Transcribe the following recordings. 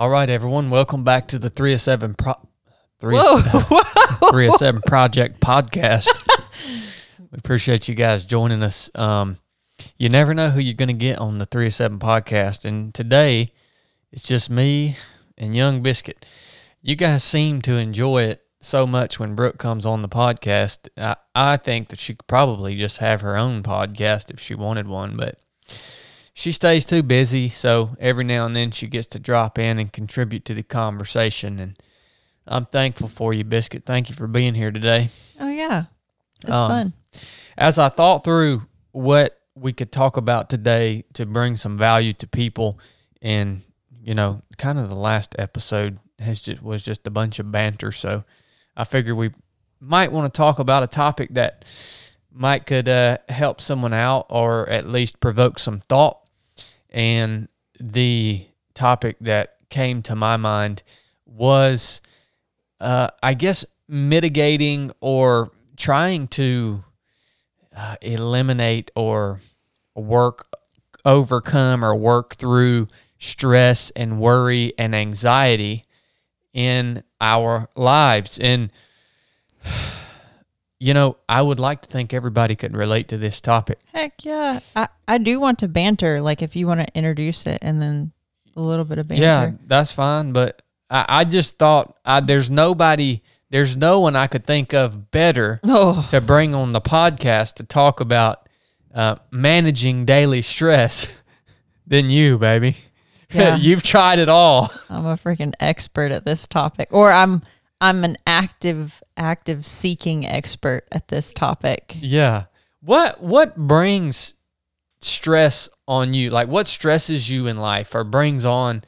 All right, everyone. Welcome back to the 3 of 7 Pro- 3 Whoa. 3 of 7 Project podcast. we appreciate you guys joining us. Um, you never know who you're going to get on the 3 of 7 podcast. And today, it's just me and Young Biscuit. You guys seem to enjoy it so much when Brooke comes on the podcast. I, I think that she could probably just have her own podcast if she wanted one, but she stays too busy, so every now and then she gets to drop in and contribute to the conversation. And I'm thankful for you, Biscuit. Thank you for being here today. Oh yeah, it's Um, fun. As I thought through what we could talk about today to bring some value to people, and you know, kind of the last episode has just was just a bunch of banter. So I figured we might want to talk about a topic that might could uh, help someone out or at least provoke some thought. And the topic that came to my mind was, uh, I guess, mitigating or trying to uh, eliminate or work, overcome, or work through stress and worry and anxiety in our lives. And, you know, I would like to think everybody could relate to this topic. Heck yeah, I I do want to banter. Like if you want to introduce it and then a little bit of banter. Yeah, that's fine. But I, I just thought I, there's nobody, there's no one I could think of better Oh, to bring on the podcast to talk about uh, managing daily stress than you, baby. Yeah. You've tried it all. I'm a freaking expert at this topic, or I'm I'm an active active seeking expert at this topic. Yeah. What what brings stress on you? Like what stresses you in life or brings on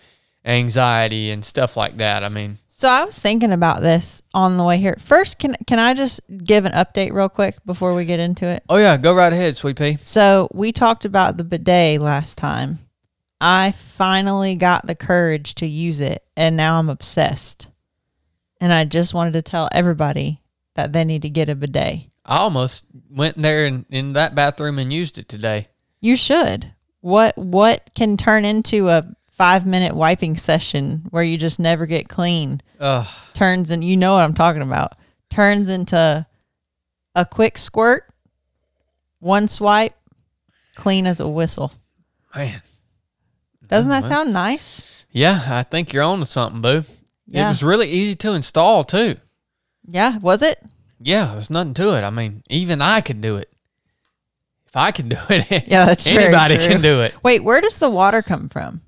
anxiety and stuff like that? I mean, So I was thinking about this on the way here. First, can can I just give an update real quick before we get into it? oh yeah, go right ahead, sweet pea. So we talked about the bidet last time. I finally got the courage to use it, and now I'm obsessed. And I just wanted to tell everybody that they need to get a bidet. I almost went there in, in that bathroom and used it today. You should. What what can turn into a five minute wiping session where you just never get clean Ugh. turns and you know what I'm talking about. Turns into a quick squirt, one swipe, clean as a whistle. Man. Doesn't that mm-hmm. sound nice? Yeah, I think you're on to something, boo. It was really easy to install too. Yeah, was it? Yeah, there's nothing to it. I mean, even I could do it. If I can do it, Yeah, that's anybody can do it. Wait, where does the water come from?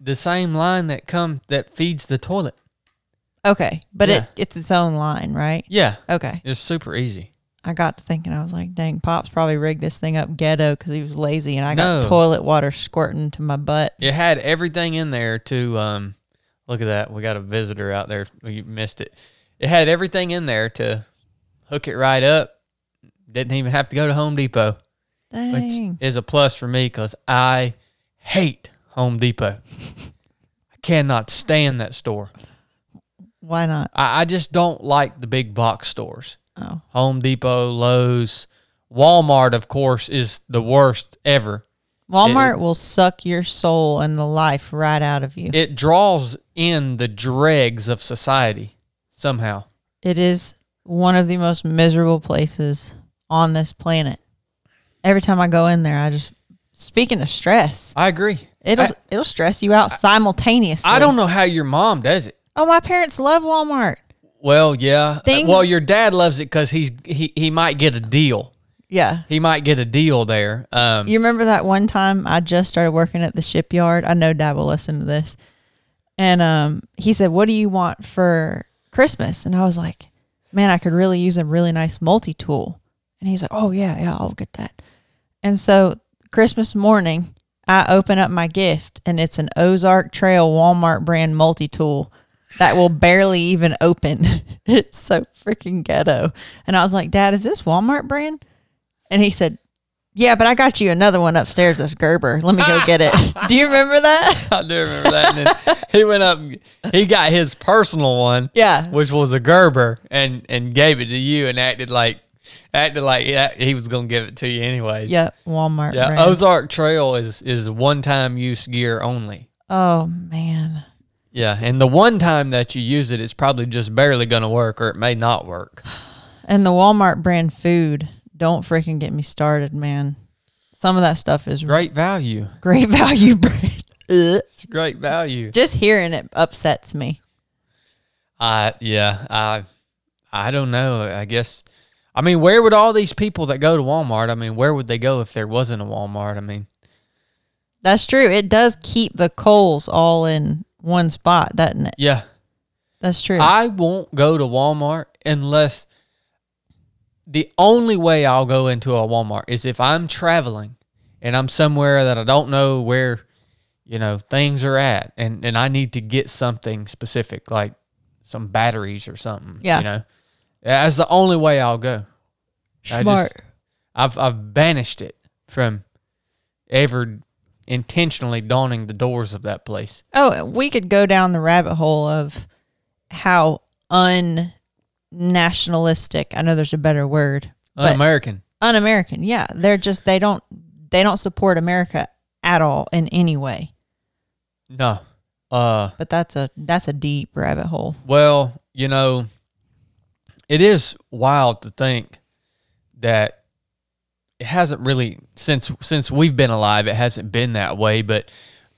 The same line that come that feeds the toilet. Okay, but Yeah. it it's its own line, right? Yeah, Okay. it's super easy. I got to thinking, I was like, dang, Pops probably rigged this thing up ghetto because he was lazy, and I No. got toilet water squirting to my butt. It had everything in there to um look at that. We got a visitor out there. You missed it. It had everything in there to hook it right up. Didn't even have to go to Home Depot. Which Dang. is a plus for me because I hate Home Depot. I cannot stand that store. Why not? I, I just don't like the big box stores. Oh, Home Depot, Lowe's, Walmart, of course, is the worst ever. Walmart will suck your soul and the life right out of you. It draws in the dregs of society somehow. It is one of the most miserable places on this planet. Every time I go in there, I just speaking of stress, I agree. it'll I- it'll stress you out simultaneously. I don't know how your mom does it. Oh, my parents love Walmart. Well, yeah. Things- well, your dad loves it because he's he, he might get a deal. Yeah. He might get a deal there. Um, You remember that one time I just started working at the shipyard? I know Dad will listen to this. And um, he said, What do you want for Christmas? And I was like, Man, I could really use a really nice multi tool. And he's like, Oh, yeah, yeah, I'll get that. And so Christmas morning, I open up my gift and it's an Ozark Trail Walmart brand multi tool that will barely even open. it's so freaking ghetto. And I was like, Dad, is this Walmart brand? And he said, Yeah, but I got you another one upstairs that's Gerber. Let me go get it. Do you remember that? I do remember that. And then he went up, he got his personal one, Yeah. which was a Gerber, and and gave it to you, and acted like acted like yeah, he was gonna give it to you anyways. Yeah. Walmart. Yeah, brand. Ozark Trail is is one time use gear only. oh man. Yeah, and the one time that you use it, it's probably just barely going to work, or it may not work. And the Walmart brand food, don't freaking get me started, man. Some of that stuff is Great value. great value. Ugh. It's great value. Just hearing it upsets me. I yeah, I I don't know. I guess I mean, where would all these people that go to Walmart? I mean, where would they go if there wasn't a Walmart? I mean, That's true. It does keep the coals all in one spot, doesn't it? yeah. That's true. I won't go to Walmart unless the only way I'll go into a Walmart is if I'm traveling and I'm somewhere that I don't know where, you know, things are at and, and I need to get something specific, like some batteries or something. Yeah. You know. That's the only way I'll go. I Smart. just I've I've banished it from ever intentionally donning the doors of that place. Oh, we could go down the rabbit hole of how un-nationalistic. I know there's a better word. Un-American. Un-American. Yeah, they're just they don't they don't support America at all in any way. No. Uh But that's a that's a deep rabbit hole. Well, you know, it is wild to think that it hasn't really since since we've been alive, it hasn't been that way. But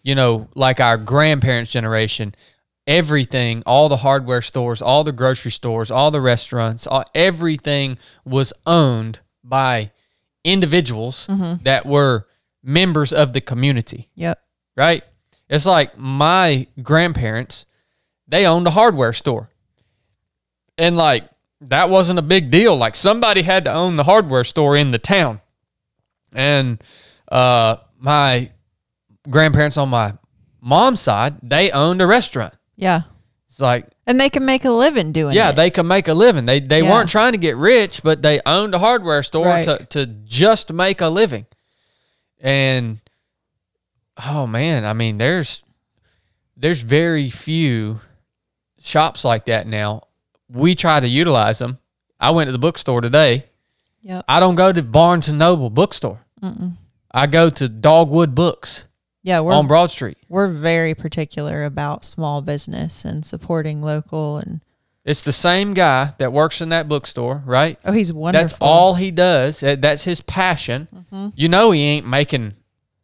you know, like our grandparents' generation, everything, all the hardware stores, all the grocery stores, all the restaurants, all, everything was owned by individuals that were members of the community Yep. right? It's like my grandparents, they owned a hardware store. And like that wasn't a big deal. Like somebody had to own the hardware store in the town. And uh my grandparents on my mom's side, they owned a restaurant. Yeah. It's like And they can make a living doing yeah, it. Yeah, they can make a living. They they Yeah. weren't trying to get rich, but they owned a hardware store Right. to to just make a living. And oh man, I mean, there's there's very few shops like that now. We try to utilize them. I went to the bookstore today. Yep. I don't go to Barnes and Noble bookstore. I go to Dogwood Books Yeah, we're on Broad Street. we're very particular about small business and supporting local and It's the same guy that works in that bookstore, right? oh he's wonderful. That's all he does. That's his passion. Mm-hmm. You know he ain't making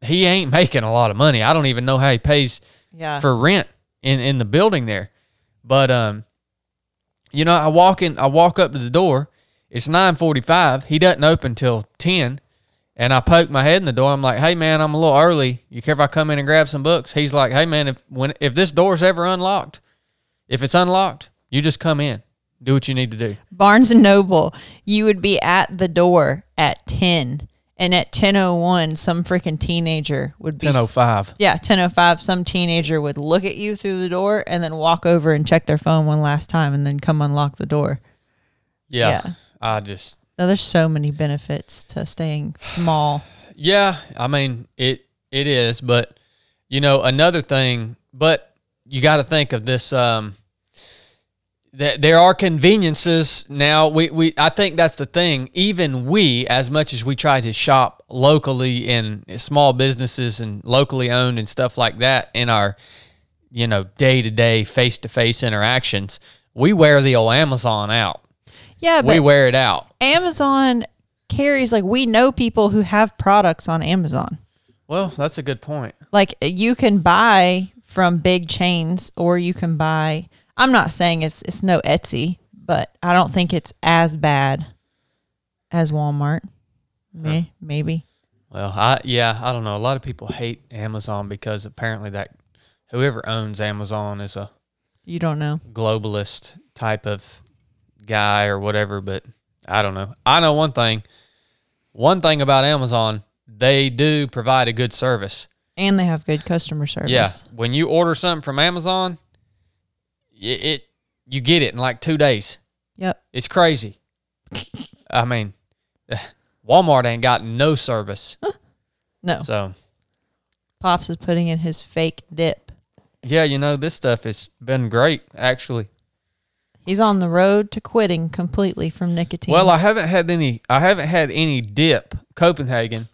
he ain't making a lot of money. I don't even know how he pays Yeah. for rent in in the building there. But um you know, I walk in I walk up to the door. It's 9:45. He doesn't open till 10. And I poke my head in the door. I'm like, "Hey man, I'm a little early. You care if I come in and grab some books?" He's like, "Hey man, if when if this door's ever unlocked, if it's unlocked, you just come in. Do what you need to do." Barnes and Noble, you would be at the door at 10 and at 10:01 some freaking teenager would be 10:05. Yeah, 10:05 some teenager would look at you through the door and then walk over and check their phone one last time and then come unlock the door. Yeah. Yeah. I just Now there's so many benefits to staying small. Yeah, I mean it it is, but you know another thing, but you got to think of this. Um, that there are conveniences now. We we I think that's the thing. Even we, as much as we try to shop locally in small businesses and locally owned and stuff like that in our you know day to day face to face interactions, we wear the old Amazon out. Yeah, but We wear it out. Amazon carries like we know people who have products on Amazon. Well, that's a good point. like you can buy from big chains or you can buy I'm not saying it's it's no Etsy, but I don't think it's as bad as Walmart. May, maybe. Well, I yeah, I don't know. A lot of people hate Amazon because apparently that whoever owns Amazon is a You don't know. globalist type of guy or whatever, but I don't know. I know one thing. One thing about Amazon, they do provide a good service. And they have good customer service. Yeah, when you order something from Amazon, it, it you get it in like 2 days. Yep. It's crazy. I mean, Walmart ain't got no service. No. So, Pops is putting in his fake dip. yeah, you know, this stuff has been great actually. He's on the road to quitting completely from nicotine. Well, I haven't had any. I haven't had any dip Copenhagen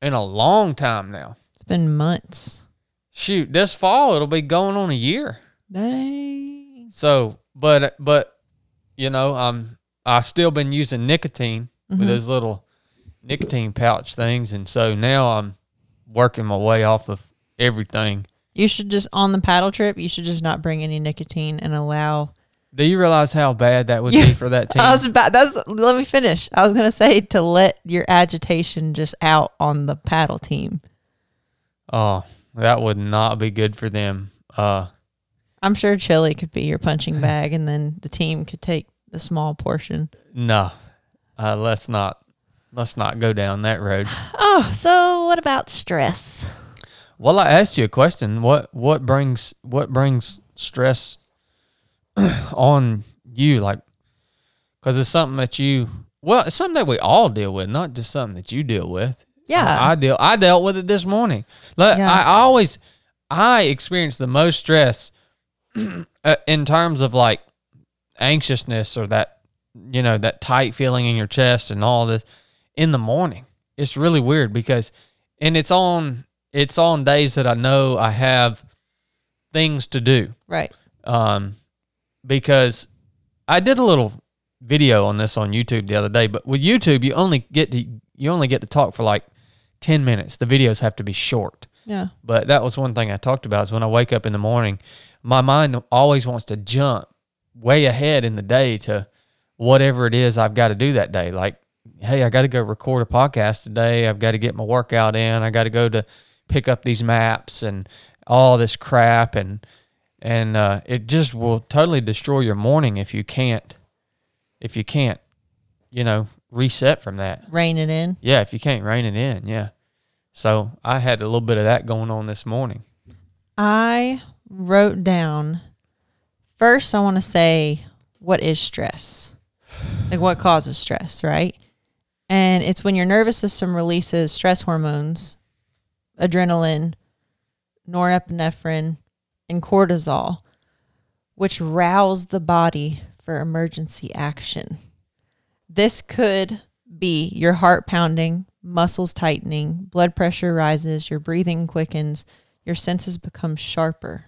in a long time now. it's been months. shoot, this fall it'll be going on a year. Dang. So, but but you know, um, I've still been using nicotine Mhm. with those little nicotine pouch things, and so now I'm working my way off of everything. You should just on the paddle trip. You should just not bring any nicotine and allow. Do you realize how bad that would be for that team? I was about. That's. Let me finish. I was gonna say to let your agitation just out on the paddle team. oh, that would not be good for them. Uh, I'm sure chili could be your punching bag, and then the team could take the small portion. no, uh, let's not let's not go down that road. Oh, so what about stress? Well, I asked you a question. What what brings what brings stress on you? Like, because it's something that you well, it's something that we all deal with, not just something that you deal with. Yeah. I, I deal. I dealt with it this morning. Look, Yeah. I always I experience the most stress uh, in terms of like anxiousness or that you know that tight feeling in your chest and all this in the morning. It's really weird because and it's on it's on days that I know I have things to do. right. Um because I did a little video on this on YouTube the other day, but with YouTube you only get to you only get to talk for like 10 minutes. The videos have to be short. Yeah. But that was one thing I talked about is when I wake up in the morning, my mind always wants to jump way ahead in the day to whatever it is I've got to do that day. Like, hey, I got to go record a podcast today. I've got to get my workout in. I got to go to pick up these maps and all this crap and and uh, it just will totally destroy your morning if you can't if you can't you know reset from that. Rein it in. Yeah, if you can't rein it in, yeah. So I had a little bit of that going on this morning. I wrote down first, I want to say, what is stress? Like, what causes stress, right? And it's when your nervous system releases stress hormones, adrenaline, norepinephrine, and cortisol, which rouse the body for emergency action. This could be your heart pounding, muscles tightening, blood pressure rises, your breathing quickens, your senses become sharper.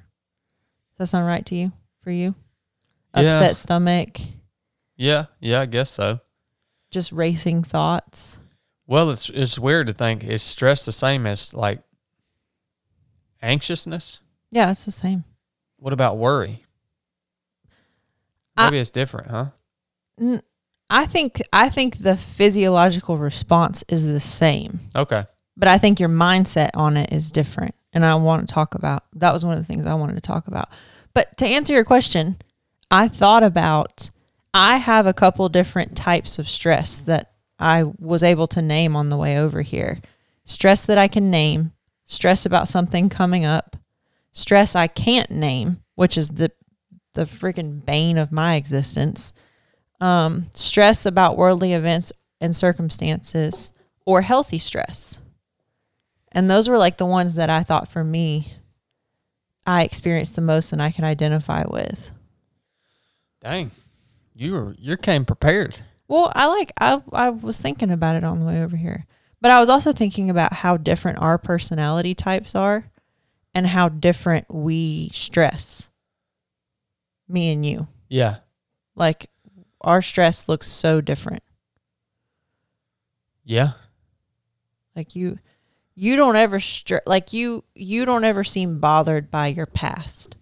Does that sound right to you? For you? Yeah. Upset stomach, Yeah, yeah, I guess so. just racing thoughts. Well, it's it's weird to think is stress the same as like anxiousness? Yeah, it's the same. What about worry? I- Maybe it's different, huh? I think I think the physiological response is the same, Okay. but I think your mindset on it is different. And I want to talk about that was one of the things I wanted to talk about. But to answer your question, I thought about I have a couple different types of stress that I was able to name on the way over here. Stress that I can name, stress about something coming up, stress I can't name, which is the the freaking bane of my existence. Um, stress about worldly events and circumstances, or healthy stress. And those were like the ones that I thought for me, I experienced the most and I can identify with. Dang. You were you came prepared. Well, I like I I was thinking about it on the way over here. But I was also thinking about how different our personality types are and how different we stress. Me and you. Yeah. Like our stress looks so different. Yeah. Like you you don't ever str- like you you don't ever seem bothered by your past.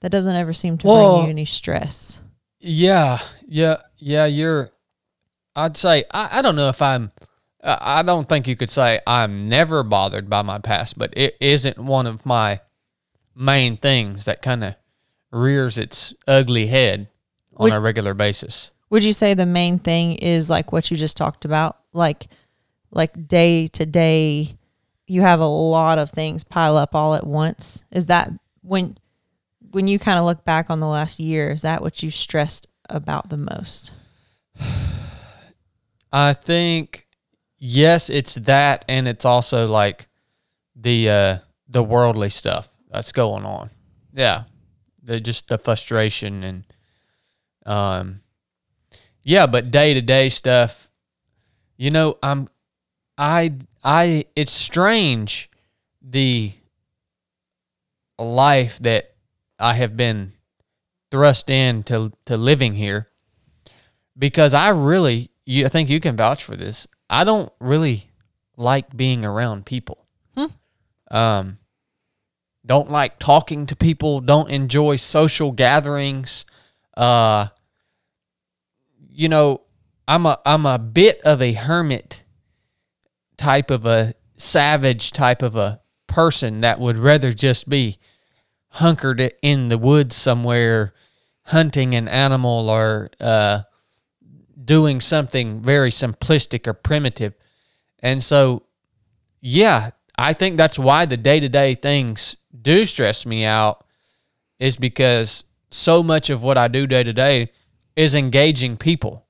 That doesn't ever seem to Well- bring you any stress. Yeah, yeah, yeah. You're. I'd say I, I don't know if I'm. I I don't think you could say I'm never bothered by my past, but it isn't one of my main things that kind of rears its ugly head on Would- a regular basis. Would you say the main thing is like what you just talked about? Like like day to day you have a lot of things pile up all at once. Is that when when you kind of look back on the last year, is that what you stressed about the most? I think yes, it's that, and it's also like the uh, the worldly stuff that's going on. Yeah, the just the frustration and um, yeah, but day to day stuff. You know, I'm I I. It's strange the life that I have been thrust into to living here because I really you I think you can vouch for this. I don't really like being around people. Um don't like talking to people, don't enjoy social gatherings. Uh you know, I'm a I'm a bit of a hermit type of a savage type of a person that would rather just be hunkered in the woods somewhere hunting an animal or uh, doing something very simplistic or primitive. And so, yeah, I think that's why the day to day things do stress me out, is because so much of what I do day to day is engaging people,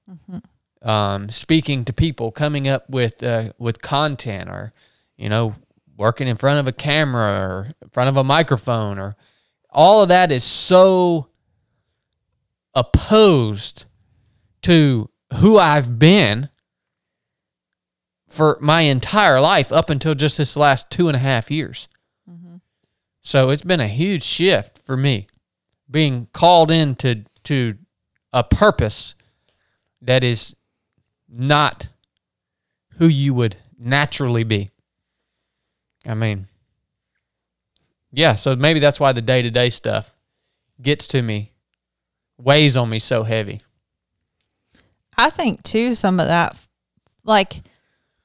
um, speaking to people, coming up with uh, with content, or you know, working in front of a camera or in front of a microphone, or all of that is so opposed to who I've been for my entire life up until just this last two and a half years. Mm-hmm. So it's been a huge shift for me being called into to a purpose that is not who you would naturally be. I mean, yeah, so maybe that's why the day to day stuff gets to me, weighs on me so heavy. I think too some of that like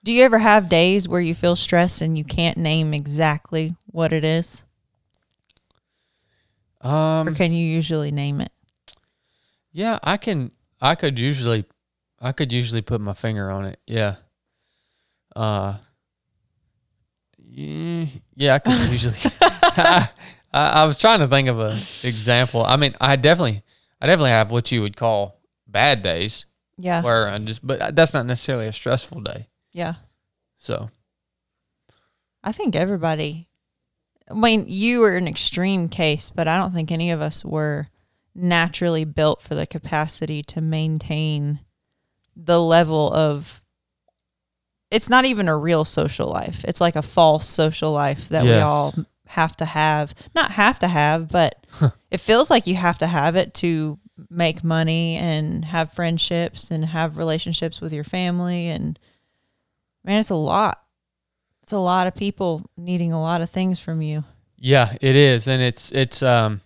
do you ever have days where you feel stressed and you can't name exactly what it is? Or Um, can you usually name it? yeah, I can. I could usually, I could usually put my finger on it. Yeah. Uh. Yeah, yeah I could usually. I, I was trying to think of an example. I mean, I definitely, I definitely have what you would call bad days Yeah. where I just, but that's not necessarily a stressful day. Yeah. So I think everybody I mean, you were an extreme case, but I don't think any of us were naturally built for the capacity to maintain the level of it's not even a real social life. It's like a false social life that we all have to have. Not have to have, but it feels like you have to have it to make money and have friendships and have relationships with your family and man, it's a lot. It's a lot of people needing a lot of things from you. Yeah, it is, and it's it's um,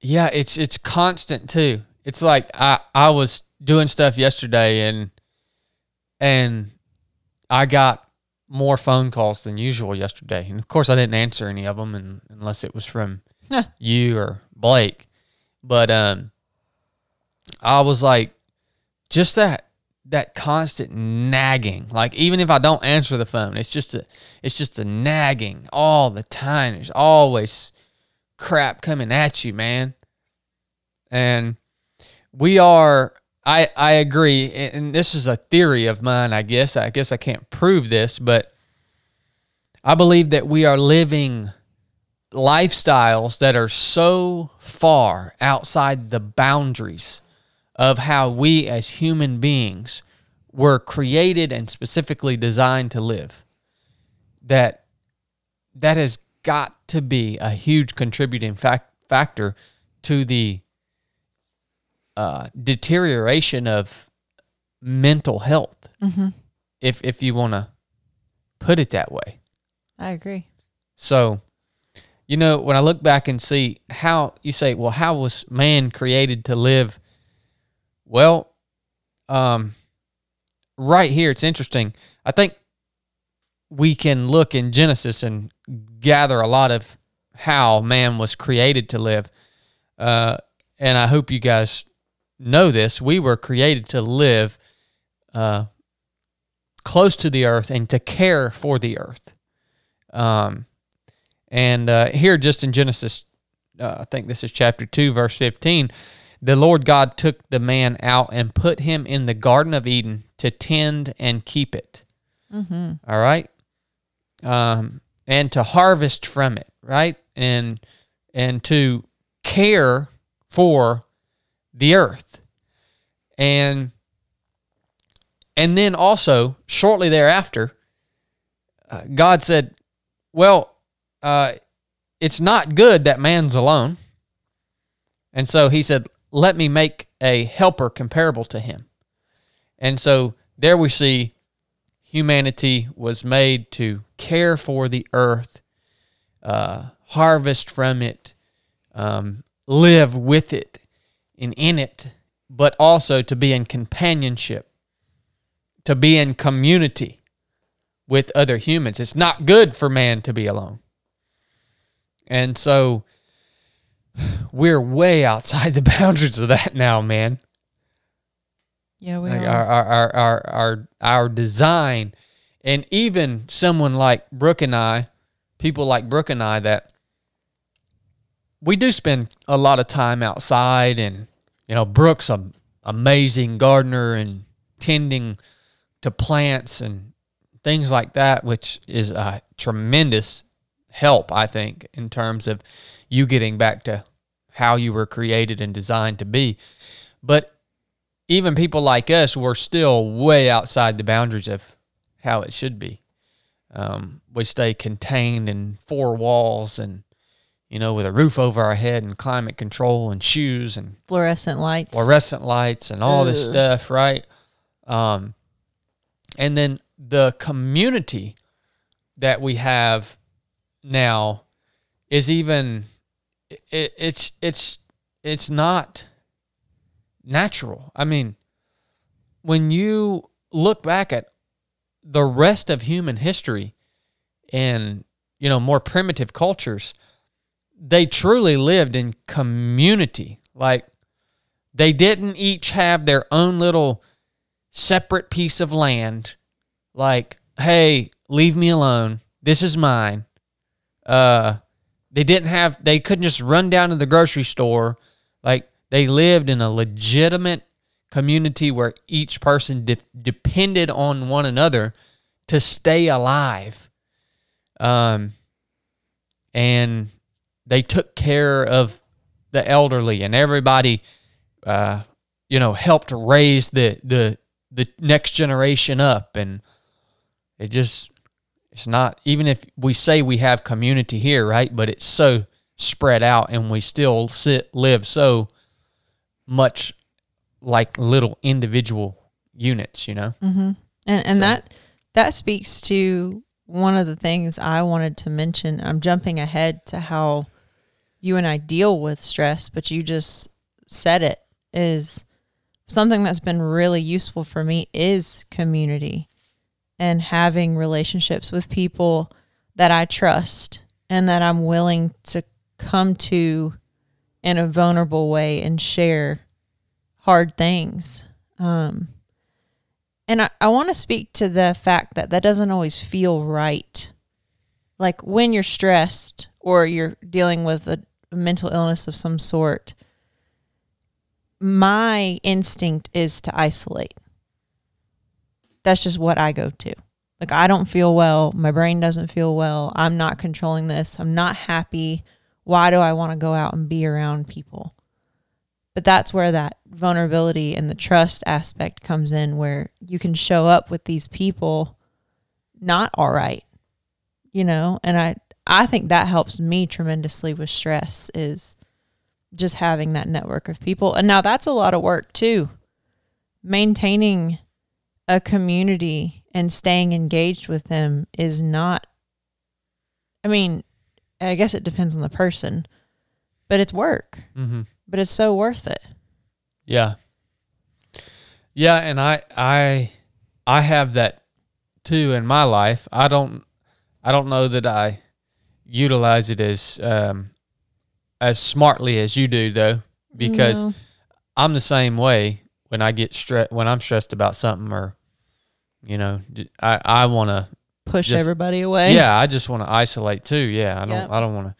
yeah, it's it's constant too. It's like I I was doing stuff yesterday, and and I got more phone calls than usual yesterday, and of course I didn't answer any of them, and, unless it was from you or Blake, but um, I was like, just that that constant nagging. Like even if I don't answer the phone, it's just a it's just a nagging all the time. There's always crap coming at you, man. And we are I I agree and this is a theory of mine, I guess. I guess I can't prove this, but I believe that we are living lifestyles that are so far outside the boundaries of how we as human beings were created and specifically designed to live that that has got to be a huge contributing fac- factor to the uh, deterioration of mental health if if you want to put it that way I agree. so, you know, when I look back and see how you say, well, how was man created to live? Well, um, right here, it's interesting. I think we can look in Genesis and gather a lot of how man was created to live. Uh, and I hope you guys know this. We were created to live uh, close to the earth and to care for the earth. Um, and uh, here, just in Genesis, uh, I think this is chapter 2, verse 15, the Lord God took the man out and put him in the Garden of Eden to tend and keep it. Mm-hmm. All right. Um, and to harvest from it, right? And and to care for the earth. And and then also shortly thereafter, uh, God said, "Well, uh, it's not good that man's alone. And so he said, Let me make a helper comparable to him. And so there we see humanity was made to care for the earth, uh, harvest from it, um, live with it and in it, but also to be in companionship, to be in community with other humans. It's not good for man to be alone. And so we're way outside the boundaries of that now, man. Yeah, we Like are. our, our, our, our, our, our design. And even someone like Brooke and I, people like Brooke and I, that we do spend a lot of time outside. And, you know, Brooke's an amazing gardener and tending to plants and things like that, which is a tremendous help, I think, in terms of you getting back to how you were created and designed to be. But even people like us were still way outside the boundaries of how it should be. Um, we stay contained in four walls and, you know, with a roof over our head and climate control and shoes and Fluorescent lights. fluorescent lights and all this stuff, right? Um, and then the community that we have now is even it, it's it's it's not natural. I mean, when you look back at the rest of human history and you know more primitive cultures, they truly lived in community. Like they didn't each have their own little separate piece of land. Like, hey, leave me alone. This is mine. Uh, they didn't have. They couldn't just run down to the grocery store. Like they lived in a legitimate community where each person de- depended on one another to stay alive. Um, and they took care of the elderly and everybody uh, you know helped raise the the the next generation up and it just it's not even if we say we have community here right but it's so spread out and we still sit live so much like little individual units you know Mm-hmm. And and So- that that speaks to one of the things I wanted to mention. I'm jumping ahead to how you and I deal with stress, but you just said it is something that's been really useful for me is community and having relationships with people that I trust and that I'm willing to come to in a vulnerable way and share hard things. Um, and I, I want to speak to the fact that that doesn't always feel right. Like when you're stressed or you're dealing with a, a mental illness of some sort, my instinct is to isolate. That's just what I go to. Like, I don't feel well. My brain doesn't feel well. I'm not controlling this. I'm not happy. Why do I want to go out and be around people? But that's where that vulnerability and the trust aspect comes in, where you can show up with these people not all right, you know? And I, I think that helps me tremendously with stress is just having that network of people. And now that's a lot of work too. Maintaining a community and staying engaged with them is not, I mean, I guess it depends on the person, but it's work, mm-hmm. but it's so worth it. Yeah. Yeah, and I I I have that too in my life. I don't I don't know that I utilize it as um as smartly as you do though because No. I'm the same way when I get stressed when I'm stressed about something or you know I, I want to push just- everybody away. yeah, I just want to isolate too. Yeah, I don't. Yep. I don't want to.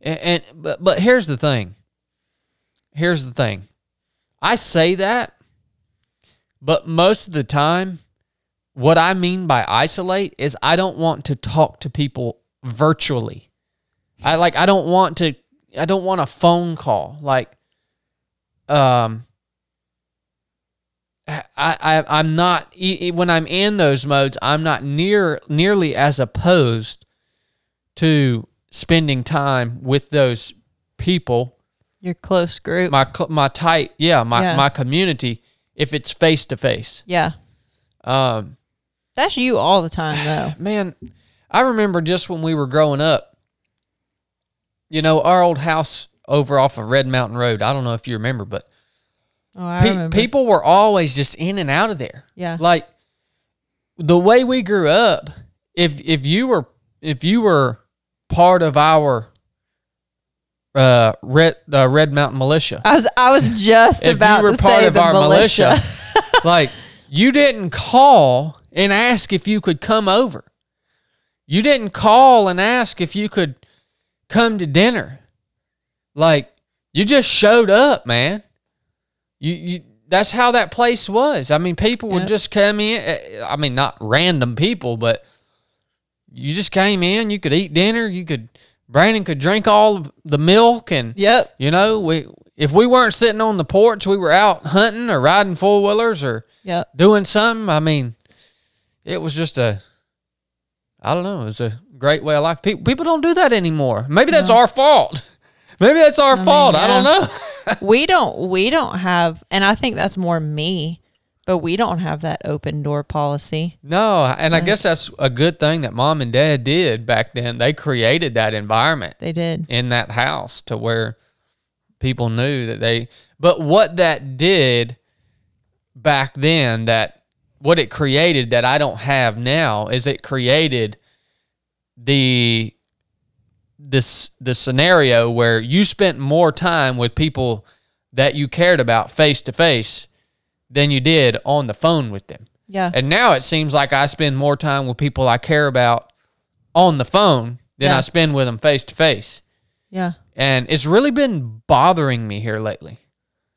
And, and but but here's the thing. Here's the thing. I say that, but most of the time, what I mean by isolate is I don't want to talk to people virtually. I like. I don't want to. I don't want a phone call. Like, um. I, I I'm not when I'm in those modes. I'm not near nearly as opposed to spending time with those people, Your close group. my my tight, yeah, my Yeah. my community, if it's face to face. yeah. Um, That's you all the time though. man, I remember just when we were growing up, you know, our old house over off of Red Mountain Road. I don't know if you remember, but Oh, I pe- remember. people were always just in and out of there. Yeah. Like the way we grew up, if if you were if you were part of our uh red uh, Red Mountain Militia, I was I was just about you were to part say of the our militia. militia, like you didn't call and ask if you could come over. You didn't call and ask if you could come to dinner. Like you just showed up, man. You you that's how that place was. I mean, people would Yep. just come in. eh, I mean, not random people, but you just came in. You could eat dinner. You could Brandon could drink all of the milk and Yep. you know, we if we weren't sitting on the porch, we were out hunting or riding four wheelers or Yep. doing something. I mean, it was just a, I don't know, it was a great way of life. People people don't do that anymore. Maybe that's our fault. Maybe that's our mean, fault. I don't know. we don't we don't have and I think that's more me, but we don't have that open door policy. no, and I guess that's a good thing that mom and dad did back then. They created that environment They did. in that house to where people knew that they but what that did back then that what it created that I don't have now is it created the this the scenario where you spent more time with people that you cared about face to face than you did on the phone with them. Yeah. And now it seems like I spend more time with people I care about on the phone than Yeah. I spend with them face to face. Yeah. And it's really been bothering me here lately.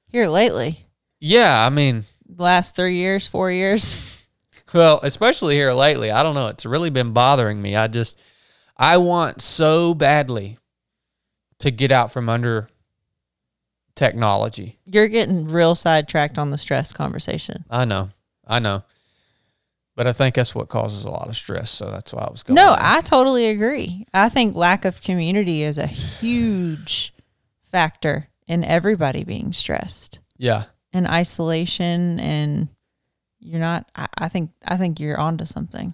Here lately. Yeah, I mean, Last three years, four years. well, especially here lately. I don't know. It's really been bothering me. I just, I want so badly to get out from under technology. You're getting real sidetracked on the stress conversation. I know. I know. But I think that's what causes a lot of stress. So that's why I was going. No, there. I totally agree. I think lack of community is a huge factor in everybody being stressed yeah. and isolation and you're not I, I think I think you're onto something.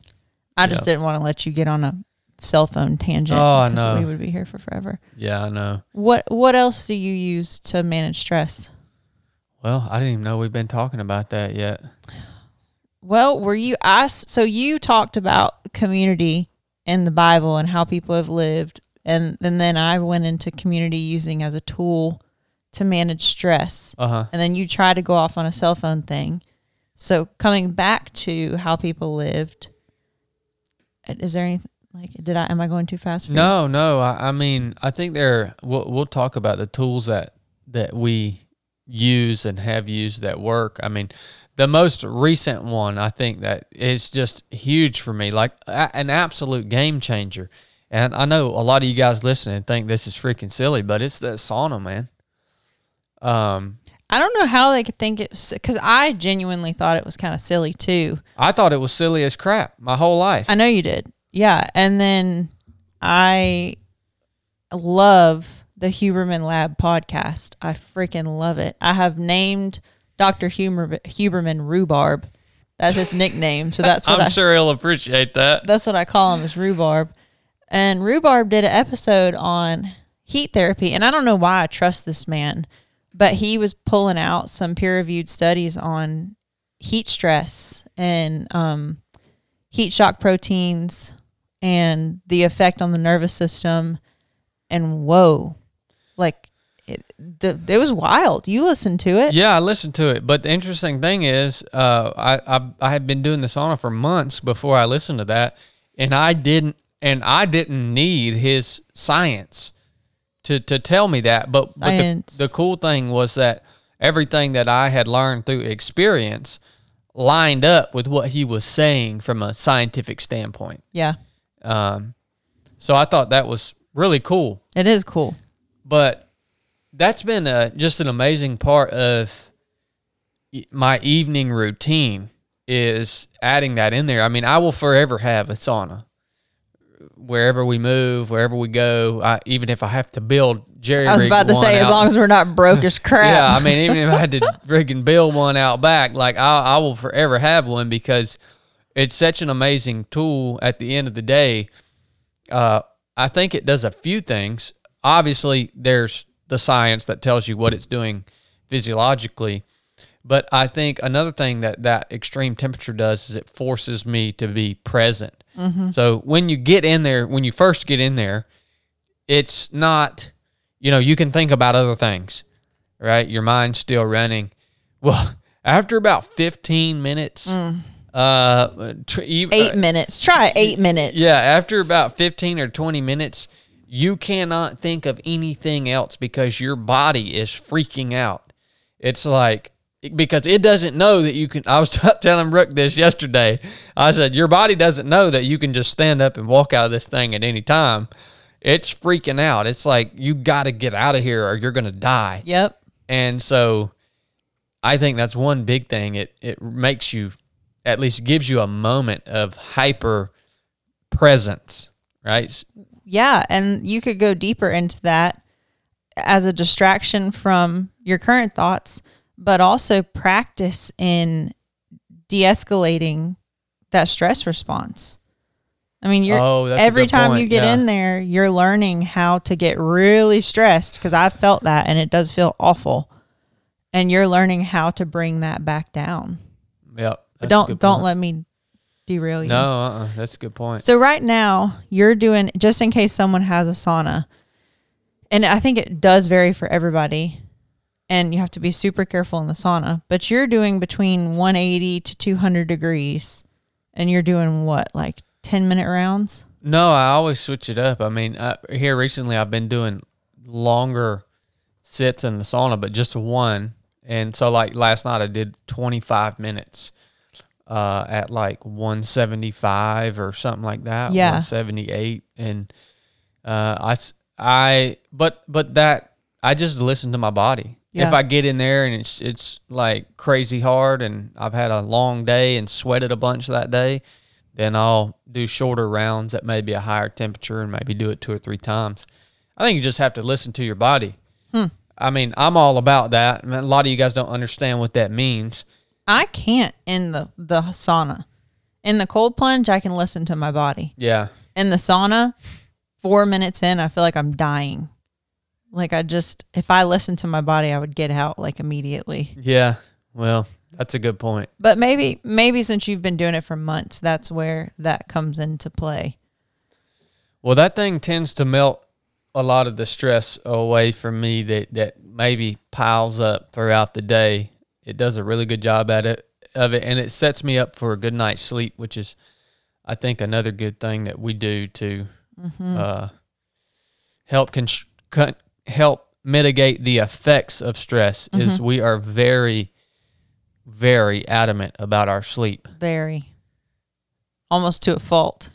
I just Yeah. didn't want to let you get on a cell phone tangent Oh, I know. we would be here for forever. Yeah, I know. What what else do you use to manage stress? Well, I didn't even know we've been talking about that yet. Well, were you asked? So you talked about community in the Bible and how people have lived, and, and then I went into community using as a tool to manage stress, Uh huh. and then you tried to go off on a cell phone thing. So coming back to how people lived, uh, is there any like did I am I going too fast? For you? No, no. I, I mean, I think there. We'll we'll talk about the tools that that we use and have used that work. I mean, the most recent one I think that is just huge for me, like a, an absolute game changer. And I know a lot of you guys listening think this is freaking silly, but it's the sauna, man. Um, I don't know how they could think it because I genuinely thought it was kind of silly too. I thought it was silly as crap my whole life. I know you did. Yeah. And then I love the Huberman Lab podcast. I freaking love it. I have named Dr. Huber, Huberman Rhubarb. That's his nickname. So that's what I'm I, sure he'll appreciate that. that's what I call him is Rhubarb. And Rhubarb did an episode on heat therapy. And I don't know why I trust this man, but he was pulling out some peer reviewed studies on heat stress and um, heat shock proteins and the effect on the nervous system. And whoa, like it, the, it was wild. You listened to it. Yeah, I listened to it. But the interesting thing is, uh, I, I I had been doing the sauna for months before I listened to that, and I didn't and I didn't need his science to to tell me that. But Science. but the, the cool thing was that everything that I had learned through experience lined up with what he was saying from a scientific standpoint. Yeah, Um, so I thought that was really cool it is cool. but that's been a, just an amazing part of my evening routine is adding that in there. I mean, I will forever have a sauna. wherever we move, wherever we go, I, even if I have to build Jerry. I was about to say, as long as we're not broke as crap. yeah, I mean, even if I had to freaking build one out back, like I, I will forever have one because it's such an amazing tool. At the end of the day, uh, I think it does a few things. Obviously, there's the science that tells you what it's doing physiologically. But I think another thing that that extreme temperature does is it forces me to be present. So when you get in there, when you first get in there, it's not, you know, you can think about other things, right? Your mind's still running. Well, after about 15 minutes, uh, tr- eight minutes. Try eight minutes. yeah, after about 15 or 20 minutes, you cannot think of anything else because your body is freaking out. It's like, because it doesn't know that you can. I was t- telling Brooke this yesterday. I said, Your body doesn't know that you can just stand up and walk out of this thing at any time. It's freaking out. It's like, you got to get out of here or you're going to die. Yep. And so I think that's one big thing. It it makes you at least gives you a moment of hyper presence, right? Yeah, and you could go deeper into that as a distraction from your current thoughts, but also practice in de-escalating that stress response. I mean, you're Oh, every time point, you get yeah. in there, you're learning how to get really stressed because I felt that and it does feel awful. And you're learning how to bring that back down. Yep. But don't don't point. let me derail you. No, uh-uh, that's a good point. So right now you're doing just in case someone has a sauna, and I think it does vary for everybody, and you have to be super careful in the sauna. But you're doing between 180 to 200 degrees, and you're doing what like 10 minute rounds. No, I always switch it up. I mean, I, here recently I've been doing longer sits in the sauna, but just one. And so, like last night, I did 25 minutes uh, at like 175 or something like that. Yeah. 178. And uh, I, I, but, but that, I just listen to my body. If I get in there and it's, it's like crazy hard and I've had a long day and sweated a bunch that day, then I'll do shorter rounds at maybe a higher temperature and maybe do it two or three times. I think you just have to listen to your body. I mean, I'm all about that. I mean, a lot of you guys don't understand what that means. I can't in the the sauna. In the cold plunge, I can listen to my body. Yeah. In the sauna, four minutes in, I feel like I'm dying. Like I just, if I listened to my body, I would get out like immediately. Yeah. Well, that's a good point. But maybe, maybe since you've been doing it for months, that's where that comes into play. Well, that thing tends to melt a lot of the stress away from me that, that maybe piles up throughout the day. It does a really good job at it of it and it sets me up for a good night's sleep, which is I think another good thing that we do to uh, help const- con- help mitigate the effects of stress is we are very very adamant about our sleep. Very, almost to a fault.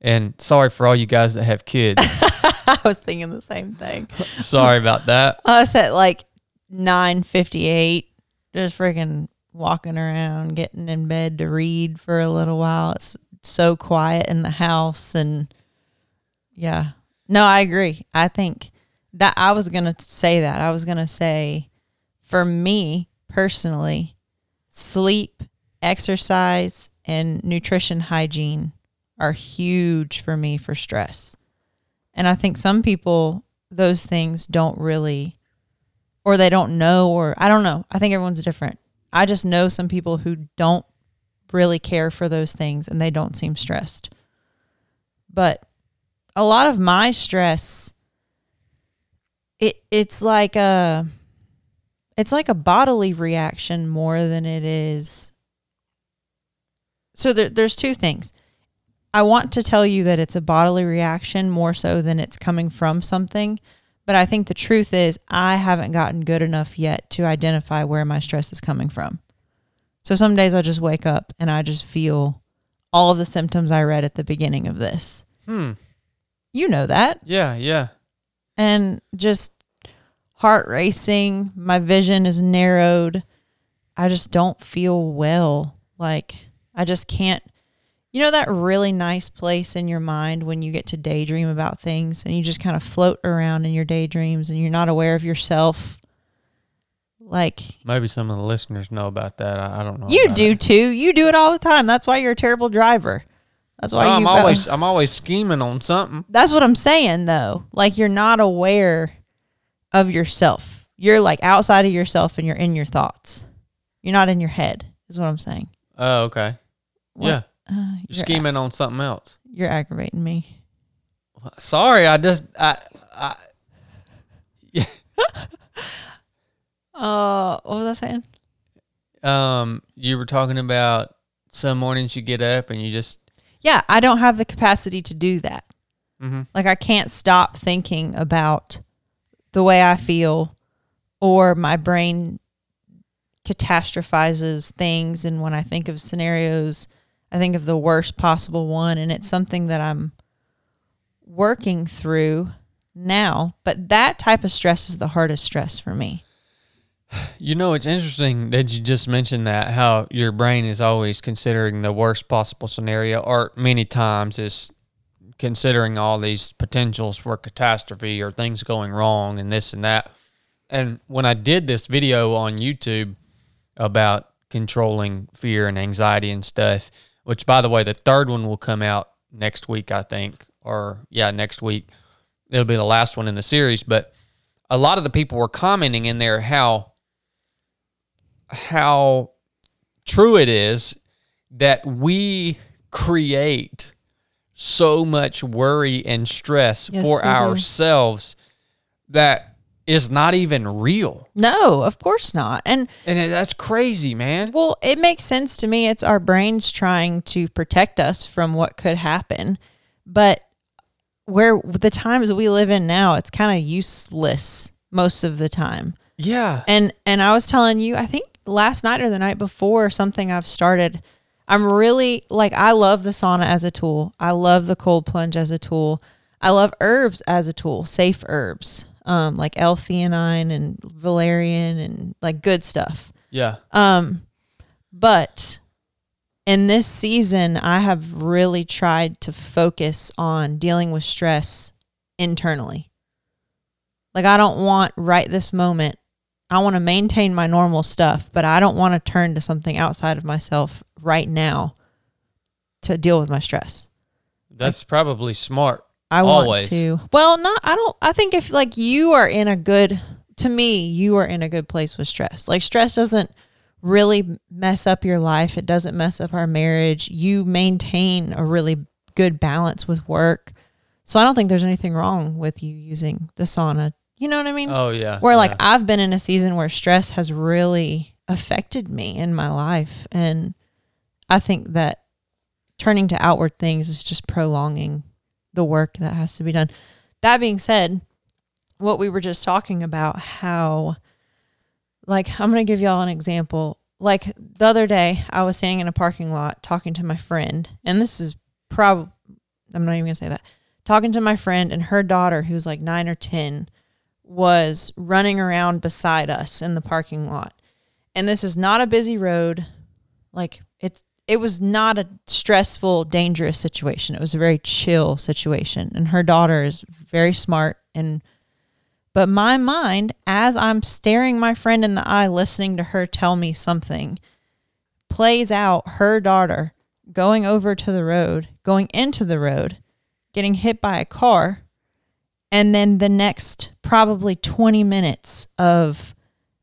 And sorry for all you guys that have kids. I was thinking the same thing. sorry about that. Us at like nine fifty eight, just freaking walking around, getting in bed to read for a little while. It's so quiet in the house, and yeah, no, I agree. I think that I was gonna say that. I was gonna say, for me personally, sleep, exercise, and nutrition hygiene are huge for me for stress. And I think some people, those things don't really, or they don't know, or I don't know. I think everyone's different. I just know some people who don't really care for those things and they don't seem stressed. But a lot of my stress, it it's like a, it's like a bodily reaction more than it is. So there, there's two things. I want to tell you that it's a bodily reaction more so than it's coming from something. But I think the truth is, I haven't gotten good enough yet to identify where my stress is coming from. So some days I just wake up and I just feel all of the symptoms I read at the beginning of this. Hmm. You know that. Yeah, yeah. And just heart racing, my vision is narrowed. I just don't feel well. Like, I just can't You know that really nice place in your mind when you get to daydream about things and you just kind of float around in your daydreams and you're not aware of yourself. Like Maybe some of the listeners know about that. I, I don't know. you do it. too. You do it all the time. That's why you're a terrible driver. That's why you I'm always I'm always scheming on something. That's what I'm saying though. Like you're not aware of yourself. You're like outside of yourself and you're in your thoughts. You're not in your head. Is what I'm saying. Oh, okay. What? Yeah, Uh, you're scheming on something else. you're aggravating me. Sorry, I just I I Yeah. Uh, what was I saying? um you were talking about some mornings you get up and you just Yeah, I don't have the capacity to do that. mhm. Like I can't stop thinking about the way I feel or my brain catastrophizes things and when I think of scenarios, I think of the worst possible one and it's something that I'm working through now, but that type of stress is the hardest stress for me. You know, it's interesting that you just mentioned that how your brain is always considering the worst possible scenario, or many times is considering all these potentials for catastrophe or things going wrong and this and that. And when I did this video on YouTube about controlling fear and anxiety and stuff, which by the way, the third one will come out next week, I think, or yeah, next week. It'll be the last one in the series, but a lot of the people were commenting in there how how true it is that we create so much worry and stress Yes, for ourselves that is not even real. No, of course not. And And that's crazy, man. Well, it makes sense to me. It's our brains trying to protect us from what could happen. But where the times we live in now, it's kind of useless most of the time. Yeah. And and I was telling you, I think last night or the night before, something I've started. I'm really like I love the sauna as a tool. I love the cold plunge as a tool. I love herbs as a tool, safe herbs, um, like L-theanine and valerian and like good stuff. Yeah. Um, but in this season, I have really tried to focus on dealing with stress internally. Like, I don't want right this moment, I want to maintain my normal stuff, but I don't want to turn to something outside of myself right now to deal with my stress. That's probably smart. I want to. Well, not. I don't. I think if like you are in a good, to me, you are in a good place with stress. Like stress doesn't really mess up your life. It doesn't mess up our marriage. You maintain a really good balance with work. So I don't think there's anything wrong with you using the sauna. You know what I mean? Oh yeah. where like yeah. I've been in a season where stress has really affected me in my life and I think that turning to outward things is just prolonging the work that has to be done. That being said, what we were just talking about how like I'm going to give y'all an example. Like the other day, I was standing in a parking lot talking to my friend, and this is probably I'm not even going to say that. Talking to my friend and her daughter who's like 9 or 10 was running around beside us in the parking lot. And this is not a busy road. Like it's it was not a stressful, dangerous situation. It was a very chill situation. And her daughter is very smart and but my mind as I'm staring my friend in the eye listening to her tell me something plays out her daughter going over to the road, going into the road, getting hit by a car and then the next probably 20 minutes of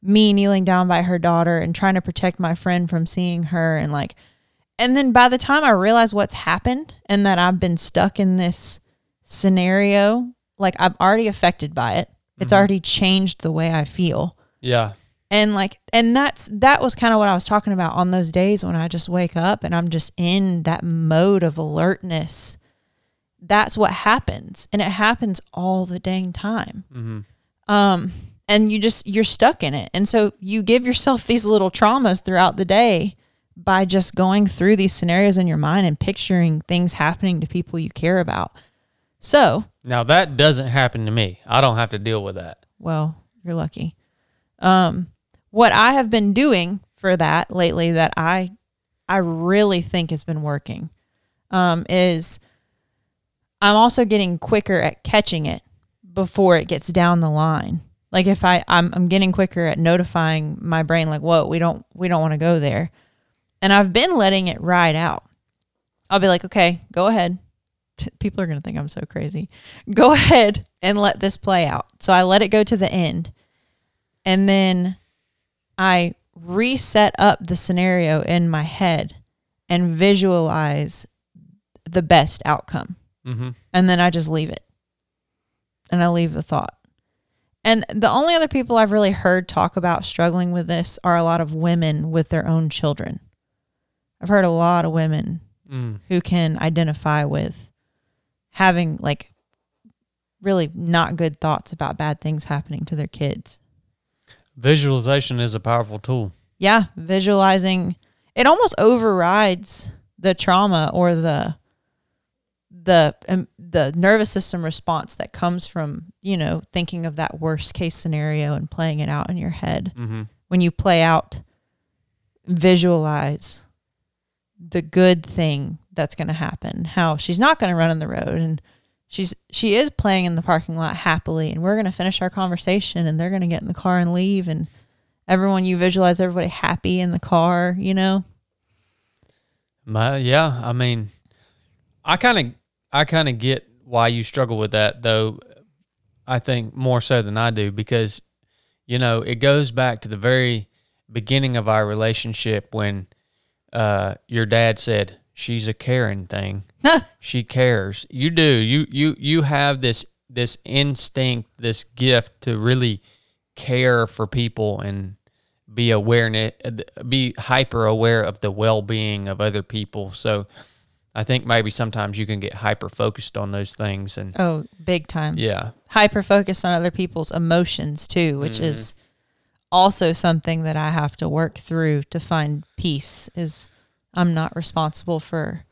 me kneeling down by her daughter and trying to protect my friend from seeing her and like and then by the time I realize what's happened and that I've been stuck in this scenario, like I'm already affected by it. It's already changed the way I feel. yeah. And like and that's that was kind of what I was talking about on those days when I just wake up and I'm just in that mode of alertness. That's what happens. And it happens all the dang time. Mm-hmm. Um and you just you're stuck in it. And so you give yourself these little traumas throughout the day by just going through these scenarios in your mind and picturing things happening to people you care about. So, Now that doesn't happen to me. I don't have to deal with that. well, you're lucky. Um, what I have been doing for that lately that I I really think has been working. um, is I'm also getting quicker at catching it before it gets down the line. Like if I I'm, I'm getting quicker at notifying my brain like, whoa, we don't we don't want to go there, and I've been letting it ride out. I'll be like, okay, go ahead. People are gonna think I'm so crazy. Go ahead and let this play out. So I let it go to the end, and then I reset up the scenario in my head and visualize the best outcome. Mm-hmm. And then I just leave it. And I leave the thought. And the only other people I've really heard talk about struggling with this are a lot of women with their own children. I've heard a lot of women Mm. who can identify with having like really not good thoughts about bad things happening to their kids. Visualization is a powerful tool. yeah, visualizing it almost overrides the trauma or the the um, the nervous system response that comes from you know thinking of that worst case scenario and playing it out in your head. Mm-hmm. When you play out, visualize the good thing that's going to happen. How she's not going to run in the road and she's she is playing in the parking lot happily and we're going to finish our conversation and they're going to get in the car and leave and everyone you visualize everybody happy in the car, you know? My, yeah, I mean, I kind of, I kind of get why you struggle with that, though. I think more so than I do because, you know, it goes back to the very beginning of our relationship when uh, your dad said she's a caring thing. she cares. You do. You you you have this this instinct, this gift to really care for people and be awareness, be hyper aware of the well being of other people. So I think maybe sometimes you can get hyper focused on those things, and Oh, big time. yeah, Hyper focused on other people's emotions too, which is also something that I have to work through to find peace is I'm not responsible for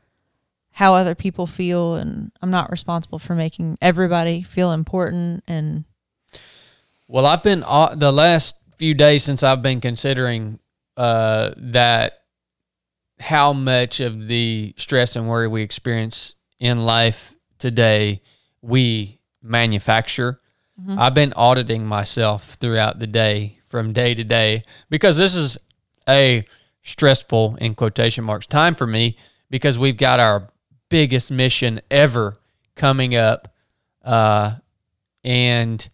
how other people feel and I'm not responsible for making everybody feel important and Well, I've been uh, the last few days since I've been considering uh, that how much of the stress and worry we experience in life today we manufacture. I've been auditing myself throughout the day from day to day because this is a stressful in quotation marks time for me because we've got our biggest mission ever coming up uh, and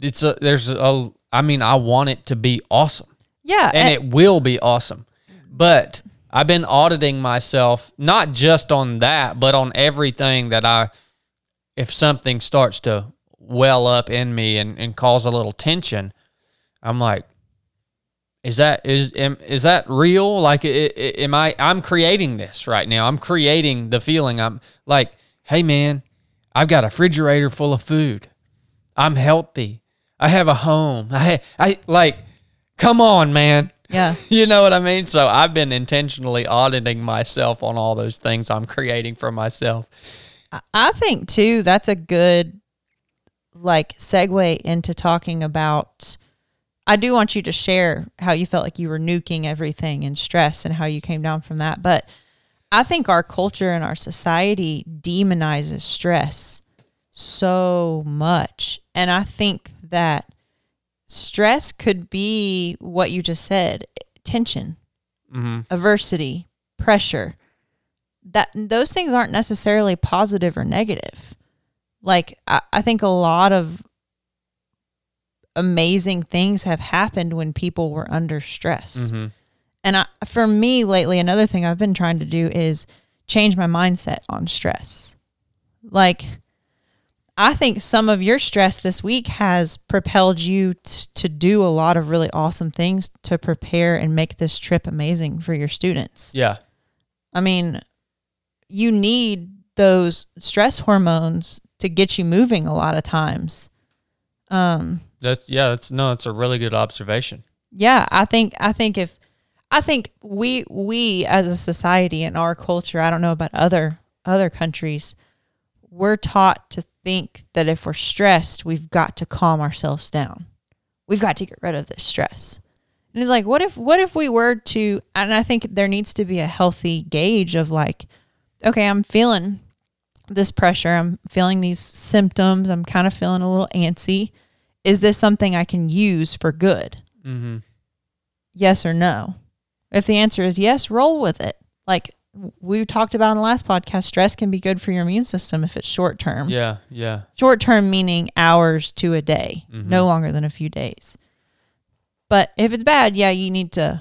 it's a there's a I mean I want it to be awesome yeah, and it will be awesome. But I've been auditing myself not just on that, but on everything that I if something starts to well up in me and, and cause a little tension, I'm like, is that is am, is that real? Like, am I? I'm creating this right now. I'm creating the feeling. I'm like, hey man, I've got a refrigerator full of food. I'm healthy. I have a home. I I like, come on, man. yeah. You know what I mean? So I've been intentionally auditing myself on all those things I'm creating for myself. I- I think too that's a good like segue into talking about I do want you to share how you felt like you were nuking everything and stress and how you came down from that. But I think our culture and our society demonizes stress so much. And I think that stress could be what you just said tension, Mm-hmm. adversity, pressure. That those things aren't necessarily positive or negative. Like I, I think a lot of amazing things have happened when people were under stress. Mm-hmm. And I, for me lately, another thing I've been trying to do is change my mindset on stress. Like, I think some of your stress this week has propelled you t- to do a lot of really awesome things to prepare and make this trip amazing for your students. Yeah. I mean, you need those stress hormones to get you moving a lot of times. Um, That's yeah, that's no, it's a really good observation. yeah, I think I think if I think we we as a society and our culture, I don't know about other other countries, we're taught to think that if we're stressed, we've got to calm ourselves down. We've got to get rid of this stress. And it's like, what if what if we were to and I think there needs to be a healthy gauge of like, okay, I'm feeling this pressure. I'm feeling these symptoms. I'm kind of feeling a little antsy. Is this something I can use for good? Mm-hmm. Yes or no? If the answer is yes, roll with it. Like we talked about in the last podcast, stress can be good for your immune system if it's short term. Yeah, yeah. Short term meaning hours to a day, Mhm. no longer than a few days. But if it's bad, yeah, you need to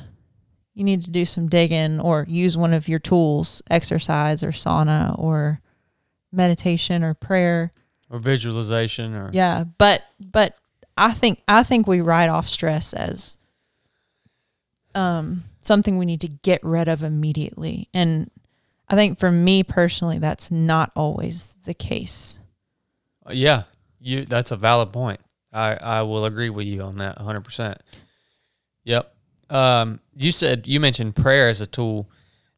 you need to do some digging or use one of your tools, exercise or sauna or meditation or prayer. Or visualization, or Yeah, but but I think I think we write off stress as um something we need to get rid of immediately. And I think for me personally that's not always the case. yeah. You. That's a valid point. I I will agree with you on that 100. percent Yep. Um. You said you mentioned prayer as a tool.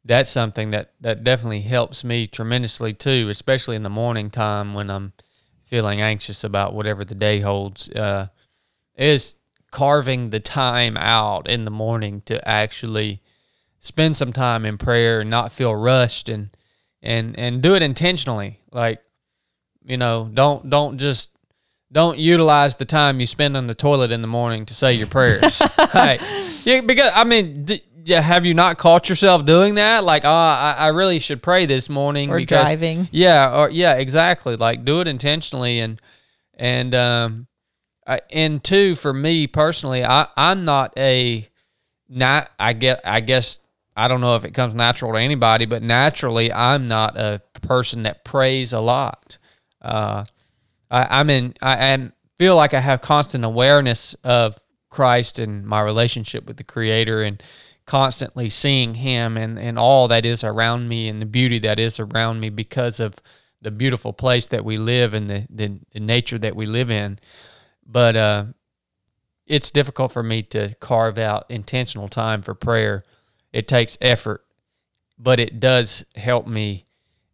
That's something that that definitely helps me tremendously too, especially in the morning time when I'm feeling anxious about whatever the day holds. Uh, is carving the time out in the morning to actually spend some time in prayer and not feel rushed and and and do it intentionally like you know don't don't just don't utilize the time you spend on the toilet in the morning to say your prayers Like, yeah because i mean d- yeah have you not caught yourself doing that like oh i, I really should pray this morning Or because driving. yeah, or yeah, exactly. Like do it intentionally and and um I, and two for me personally, I I'm not a not I get I guess I don't know if it comes natural to anybody, but naturally I'm not a person that prays a lot. Uh I, I'm in I am feel like I have constant awareness of Christ and my relationship with the creator and constantly seeing him and, and all that is around me and the beauty that is around me because of the beautiful place that we live and the, the, the nature that we live in. But uh, it's difficult for me to carve out intentional time for prayer. It takes effort, but it does help me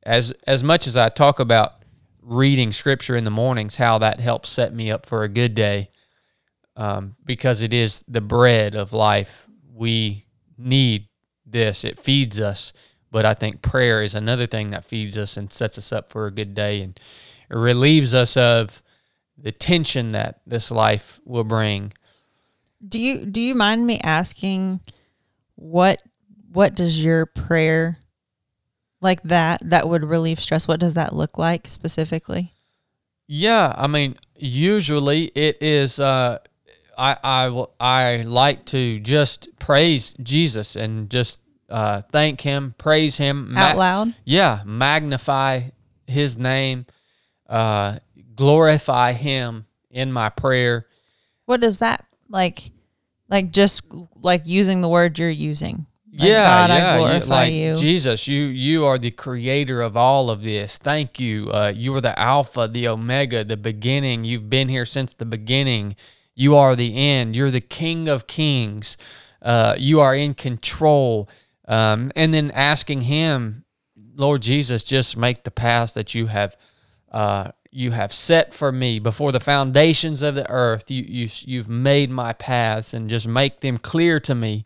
as as much as I talk about reading scripture in the mornings, how that helps set me up for a good day. Um, because it is the bread of life. We need this. It feeds us. But I think prayer is another thing that feeds us and sets us up for a good day and it relieves us of the tension that this life will bring. Do you do you mind me asking what what does your prayer like that that would relieve stress what does that look like specifically? Yeah, I mean, usually it is. Uh, I I will I like to just praise Jesus and just uh, thank Him, praise Him Out loud? Yeah, magnify His name, uh, glorify Him in my prayer. What does that like like just like using the word you're using? Like, yeah, God, yeah, I you- like you. Jesus, you you are the creator of all of this. Thank you. Uh, you are the Alpha, the Omega, the beginning. You've been here since the beginning. You are the end. You're the King of Kings. Uh, you are in control. Um, and then asking Him, Lord Jesus, just make the paths that you have uh, you have set for me before the foundations of the earth. You you you've made my paths and just make them clear to me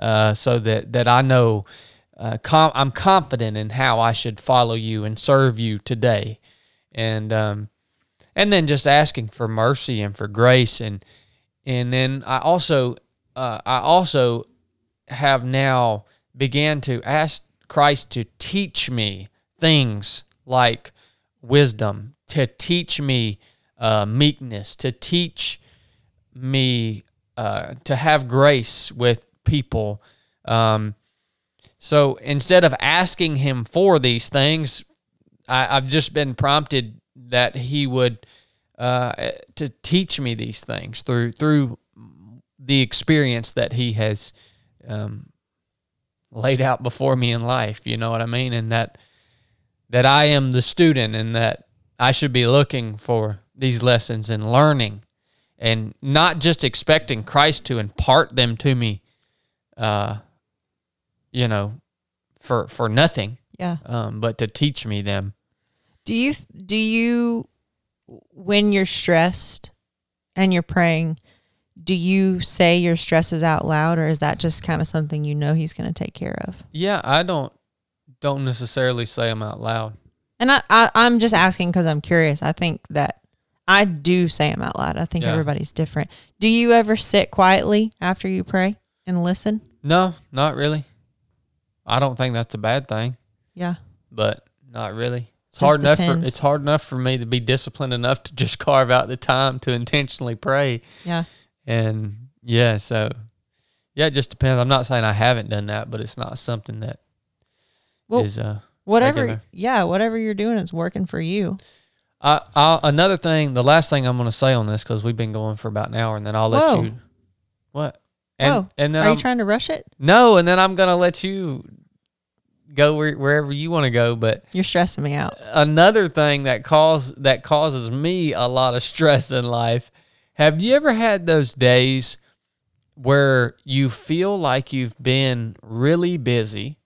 uh, so that that I know uh, com- I'm confident in how I should follow you and serve you today, and um, and then just asking for mercy and for grace, and and then I also uh, I also have now began to ask Christ to teach me things like wisdom, to teach me uh, meekness, to teach me uh, to have grace with people. Um, so instead of asking him for these things, I, I've just been prompted that he would uh, to teach me these things through through the experience that he has um, laid out before me in life. You know what I mean? And that that I am the student, and that I should be looking for these lessons and learning, and not just expecting Christ to impart them to me. Uh, you know, for for nothing, Yeah. um, but to teach me them. Do you do you when you're stressed and you're praying, do you say your stresses out loud or is that just kind of something you know he's going to take care of? Yeah, I don't don't necessarily say them out loud. And I, I I'm just asking because I'm curious. I think that I do say them out loud. I think Yeah. everybody's different. Do you ever sit quietly after you pray and listen? No, not really. I don't think that's a bad thing, Yeah. but not really. It's Just hard enough for it's hard enough for me to be disciplined enough to just carve out the time to intentionally pray. Yeah. And yeah, so yeah, it just depends. I'm not saying I haven't done that, but it's not something that is Well, uh Whatever. Regular. Yeah. Whatever you're doing is working for you. I, I another thing, the last thing I'm going to say on this because we've been going for about an hour, and then I'll let Whoa. you. What? And Whoa. and then Are I'm, you trying to rush it? no, and then I'm going to let you go where, wherever you want to go. But You're stressing me out. another thing that cause that causes me a lot of stress in life. Have you ever had those days where you feel like you've been really busy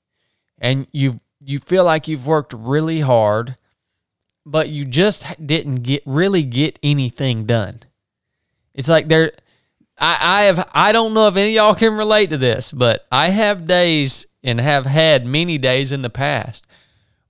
and you you feel like you've worked really hard but you just didn't get really get anything done. It's like there I, I have I don't know if any of y'all can relate to this, but I have days and have had many days in the past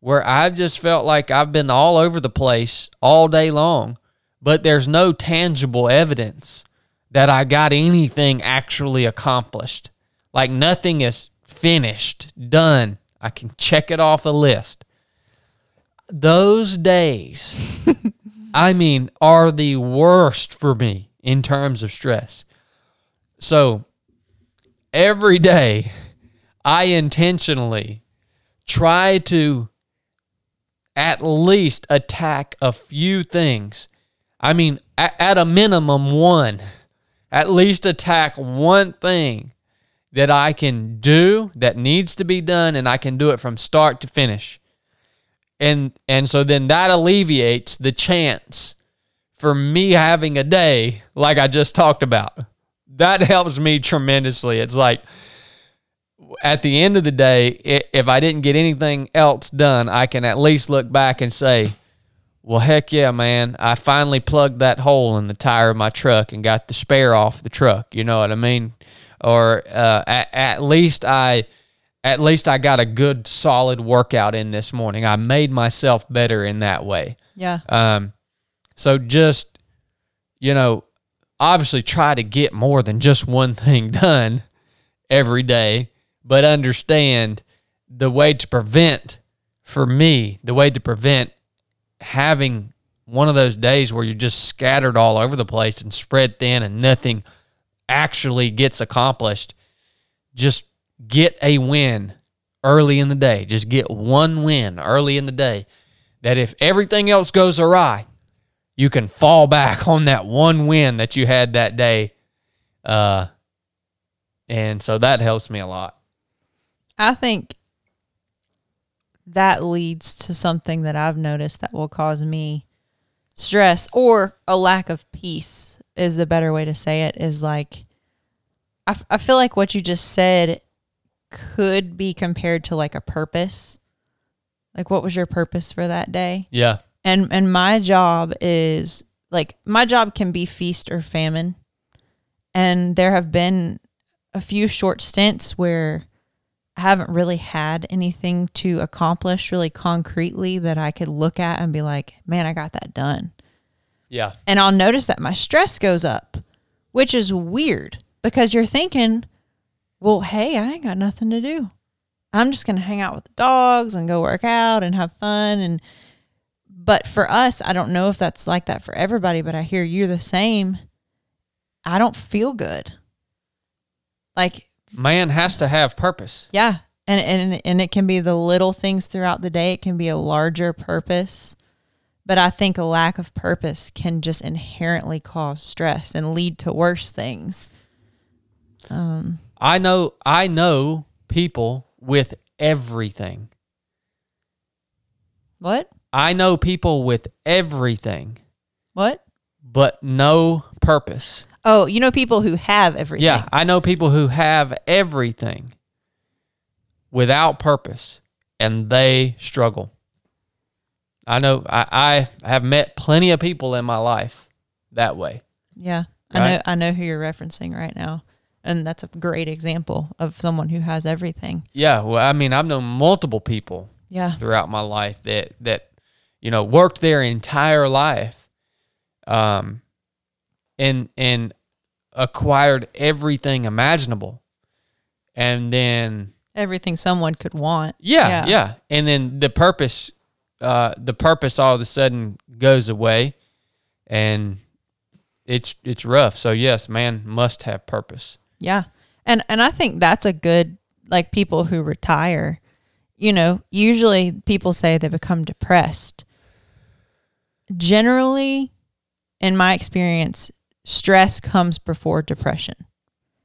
where I've just felt like I've been all over the place all day long, but there's no tangible evidence that I got anything actually accomplished. Like nothing is finished, done. I can check it off the list. Those days, I mean, are the worst for me in terms of stress. So every day, I intentionally try to at least attack a few things. I mean, at, a minimum, one. At least attack one thing that I can do that needs to be done, and I can do it from start to finish. And and so then that alleviates the chance for me having a day like I just talked about. That helps me tremendously. It's like at the end of the day, if I didn't get anything else done, I can at least look back and say, well, heck yeah, man. I finally plugged that hole in the tire of my truck and got the spare off the truck. You know what I mean? Or uh, at, at least I, at least I got a good solid workout in this morning. I made myself better in that way. Yeah. Um, so just, you know, obviously try to get more than just one thing done every day, but understand the way to prevent, for me, the way to prevent having one of those days where you're just scattered all over the place and spread thin and nothing actually gets accomplished. Just get a win early in the day. Just get one win early in the day. That if everything else goes awry, you can fall back on that one win that you had that day. Uh, and so that helps me a lot. I think that leads to something that I've noticed that will cause me stress or a lack of peace is the better way to say it is like I, f- I feel like what you just said could be compared to like a purpose. Like what was your purpose for that day? Yeah. and and my job is like my job can be feast or famine. And there have been a few short stints where haven't really had anything to accomplish really concretely that I could look at and be like, man, I got that done. Yeah. And I'll notice that my stress goes up, which is weird because you're thinking, well, hey, I ain't got nothing to do. I'm just going to hang out with the dogs and go work out and have fun. And, but for us, I don't know if that's like that for everybody, but I hear you're the same. I don't feel good. Like, Man has to have purpose. yeah. And, and and it can be the little things throughout the day. It can be a larger purpose. But I think a lack of purpose can just inherently cause stress and lead to worse things. Um, I know I know people with everything. what? I know people with everything, What? but no purpose. Oh, you know people who have everything. Yeah, I know people who have everything without purpose and they struggle. I know I, I have met plenty of people in my life that way. Yeah. I know I know who you're referencing right now. And that's a great example of someone who has everything. Yeah, well, I mean, I've known multiple people Yeah. throughout my life that that you know worked their entire life um and and acquired everything imaginable and then Everything someone could want. yeah Yeah. yeah, and then the purpose uh the purpose all of a sudden goes away and it's it's rough so yes man must have purpose Yeah. And and I think that's a good like people who retire, you know, usually people say they become depressed. Generally, in my experience, stress comes before depression.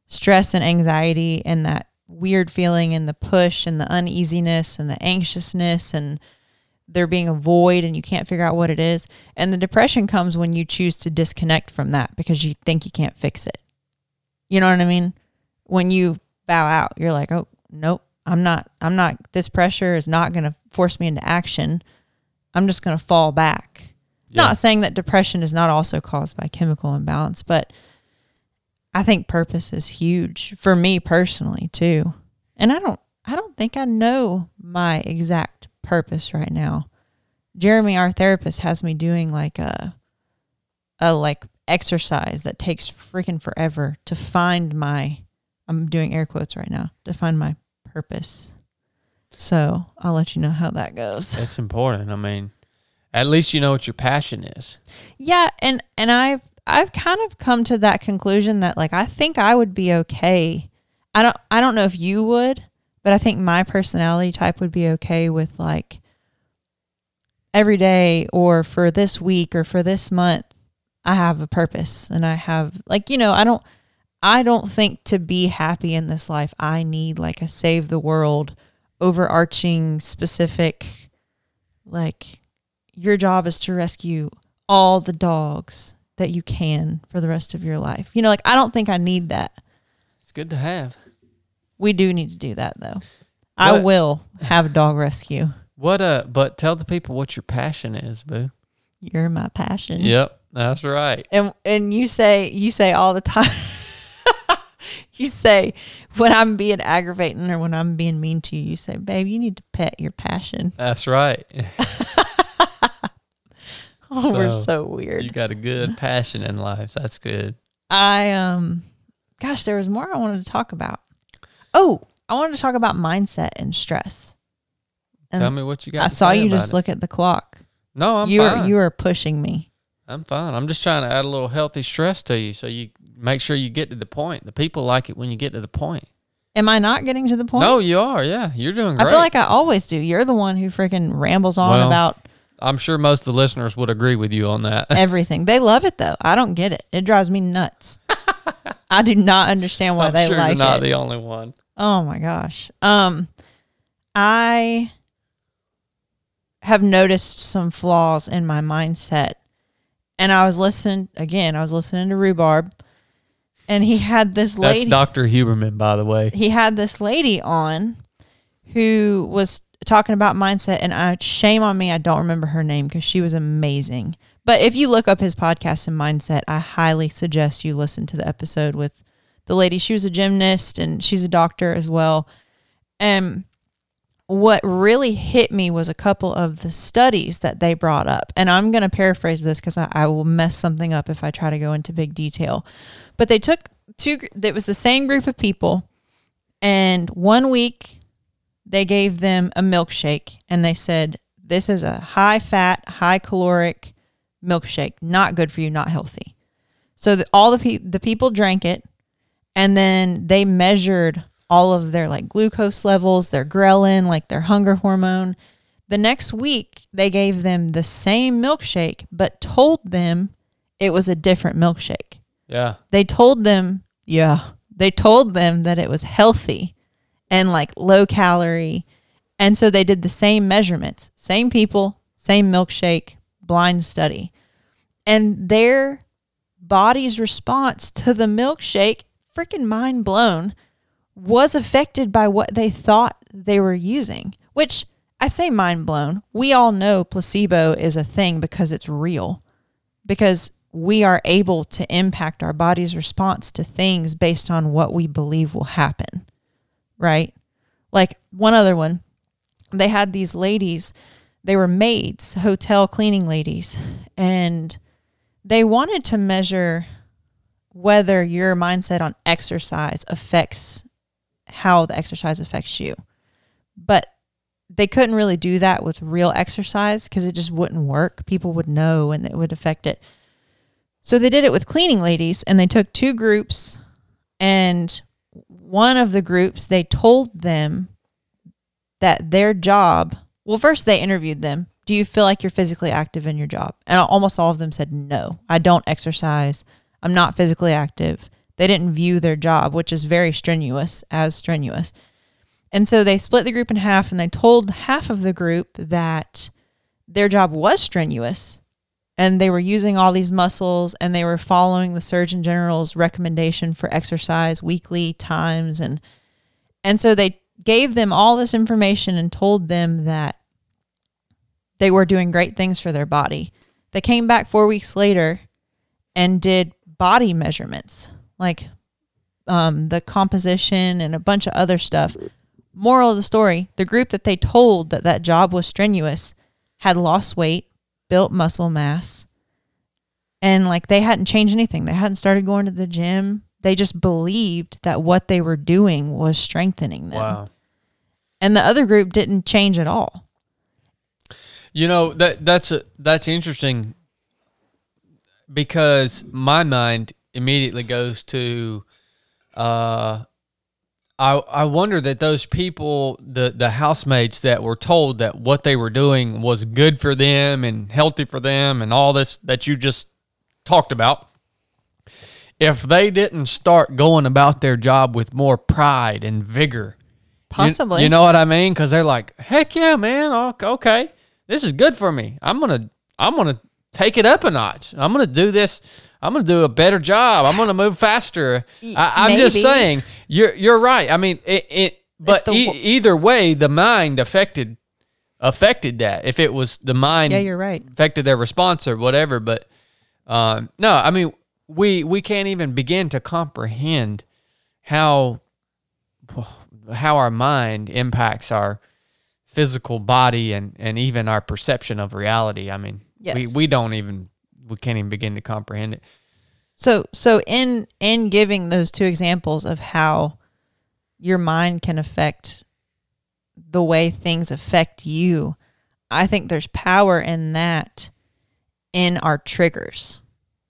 Stress and anxiety and that weird feeling and the push and the uneasiness and the anxiousness and there being a void and you can't figure out what it is. And the depression comes when you choose to disconnect from that because you think you can't fix it. You know what I mean? When you bow out, you're like, "Oh, nope, I'm not I'm not this pressure is not going to force me into action. I'm just going to fall back." Yeah. Not saying that depression is not also caused by chemical imbalance, but I think purpose is huge for me personally too. And I don't I don't think I know my exact purpose right now. Jeremy, our therapist, has me doing like a a like exercise that takes freaking forever to find my I'm doing air quotes right now, to find my purpose. So I'll let you know how that goes. It's important. I mean, at least you know what your passion is. Yeah, and and I've I've kind of come to that conclusion that like I think I would be okay. I don't I don't know if you would, but I think my personality type would be okay with like every day or for this week or for this month I have a purpose and I have like you know, I don't I don't think to be happy in this life I need like a save the world overarching specific like your job is to rescue all the dogs that you can for the rest of your life. You know, like I don't think I need that. It's good to have. We do need to do that though. I will have a dog rescue. What uh but tell the people what your passion is, boo. You're my passion. Yep, that's right. And and you say you say all the time you say when I'm being aggravating or when I'm being mean to you, you say, babe, you need to pet your passion. That's right. Oh, we're So, so weird. you got a good passion in life. That's good. I um gosh, there was more I wanted to talk about. Oh, I wanted to talk about mindset and stress. And Tell me what you got. I saw you just it. look at the clock. No, I'm you fine. are you are pushing me. I'm fine. I'm just trying to add a little healthy stress to you, so you make sure you get to the point. The people like it when you get to the point. Am I not getting to the point? No, you are. Yeah, you're doing great. I feel like I always do. You're the one who freaking rambles on Well, about I'm sure most of the listeners would agree with you on that. everything. They love it though. I don't get it. It drives me nuts. I do not understand why I'm they sure like you're not it. the only one. Oh my gosh. Um I have noticed some flaws in my mindset. And I was listening again, I was listening to Rhubarb and he had this lady That's Dr. Huberman, by the way. he had this lady on who was talking about mindset and I shame on me I don't remember her name because she was amazing. But if you look up his podcast and mindset, I highly suggest you listen to the episode with the lady. She was a gymnast and she's a doctor as well. And what really hit me was a couple of the studies that they brought up. And I'm going to paraphrase this because I, I will mess something up if I try to go into big detail. But they took two, it was the same group of people. And one week they gave them a milkshake and they said, This is a high fat, high caloric milkshake. Not good for you, not healthy. So the, all the, pe- the people drank it and then they measured all of their like glucose levels, their ghrelin, like their hunger hormone. The next week, they gave them the same milkshake, but told them it was a different milkshake. Yeah. They told them, yeah, they told them that it was healthy and like low calorie. And so they did the same measurements, same people, same milkshake, blind study. And their body's response to the milkshake, freaking mind blown, was affected by what they thought they were using, which I say mind blown. We all know placebo is a thing because it's real, because we are able to impact our body's response to things based on what we believe will happen, right? Like one other one they had these ladies, they were maids, hotel cleaning ladies, and they wanted to measure whether your mindset on exercise affects how the exercise affects you. But they couldn't really do that with real exercise because it just wouldn't work. People would know and it would affect it. So they did it with cleaning ladies and they took two groups and one of the groups they told them that their job, well first they interviewed them, do you feel like you're physically active in your job? And almost all of them said no. I don't exercise. I'm not physically active. They didn't view their job, which is very strenuous, as strenuous. And so they split the group in half and they told half of the group that their job was strenuous and they were using all these muscles and they were following the surgeon general's recommendation for exercise weekly times and and so they gave them all this information and told them that they were doing great things for their body. They came back 4 weeks later and did body measurements like um, the composition and a bunch of other stuff Moral of the story the group that they told that that job was strenuous had lost weight, built muscle mass, and like they hadn't changed anything. They hadn't started going to the gym. They just believed that what they were doing was strengthening them. Wow. And the other group didn't change at all. You know that that's a, that's interesting because my mind immediately goes to uh, I I wonder that those people, the the housemates that were told that what they were doing was good for them and healthy for them and all this that you just talked about, if they didn't start going about their job with more pride and vigor, Possibly. you, know what I mean? Because they're like, heck yeah, man, ok- okay, this is good for me. I'm gonna I'm gonna take it up a notch. I'm gonna do this. I'm gonna do a better job. I'm gonna move faster. I, I'm just saying, you're you're right. I mean, it. it but the e- either way, the mind affected affected that. If it was the mind, Yeah, you're right. affected their response or whatever. But um, no, I mean, we we can't even begin to comprehend how how our mind impacts our physical body and and even our perception of reality. I mean, we we don't even we can't even begin to comprehend it. So so in in giving those two examples of how your mind can affect the way things affect you, I think there's power in that in our triggers.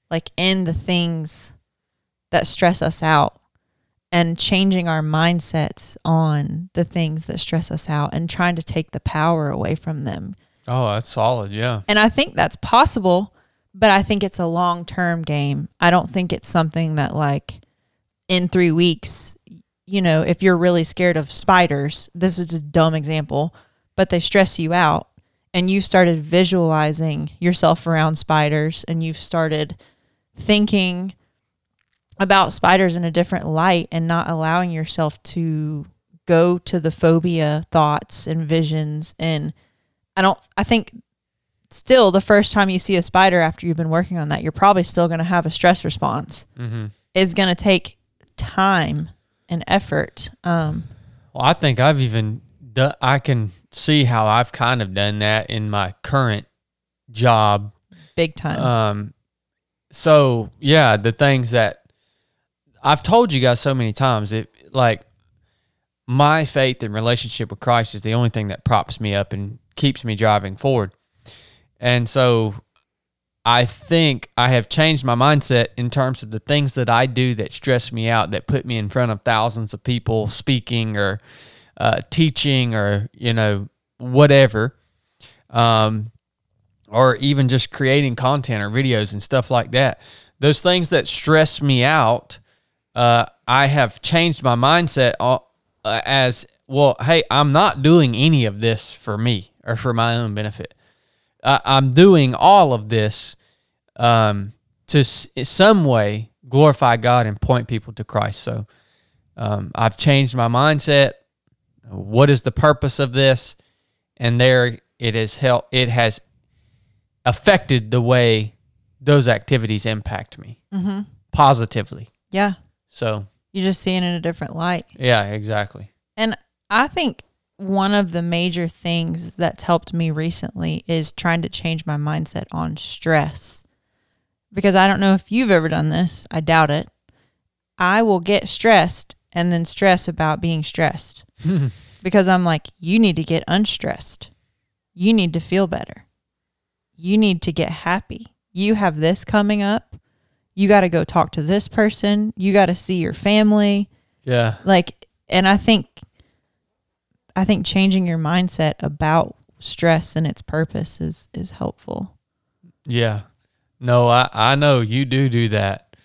Like in the things that stress us out and changing our mindsets on the things that stress us out and trying to take the power away from them. Oh, that's solid. Yeah. And I think that's possible, but I think it's a long term game. I don't think it's something that, like, in three weeks, you know, if you're really scared of spiders, this is a dumb example, but they stress you out and you started visualizing yourself around spiders and you've started thinking about spiders in a different light and not allowing yourself to go to the phobia thoughts and visions and I don't I think still the first time you see a spider after you've been working on that you're probably still going to have a stress response. Mm-hmm. It's going to take time and effort. Um Well, I think I've even done, I can see how I've kind of done that in my current job. big time. Um, so yeah, the things that I've told you guys so many times, it like my faith and relationship with Christ is the only thing that props me up and keeps me driving forward. And so I think I have changed my mindset in terms of the things that I do that stress me out, that put me in front of thousands of people speaking or uh, teaching or, you know, whatever. Um, or even just creating content or videos and stuff like that. Those things that stress me out, uh, I have changed my mindset uh, as well. Hey, I'm not doing any of this for me or for my own benefit. I I'm doing all of this um, to s- some way glorify God and point people to Christ. So um, I've changed my mindset. What is the purpose of this? And there it has helped. It has affected the way those activities impact me mm-hmm. positively. Yeah. So you're just seeing it in a different light. yeah, exactly. And I think one of the major things that's helped me recently is trying to change my mindset on stress. Because I don't know if you've ever done this, I doubt it. I will get stressed and then stress about being stressed because I'm like, you need to get unstressed. You need to feel better. You need to get happy. You have this coming up. You got to go talk to this person. You got to see your family. Yeah. Like, and I think, I think changing your mindset about stress and its purpose is is helpful. Yeah. No, I, I know you do do that.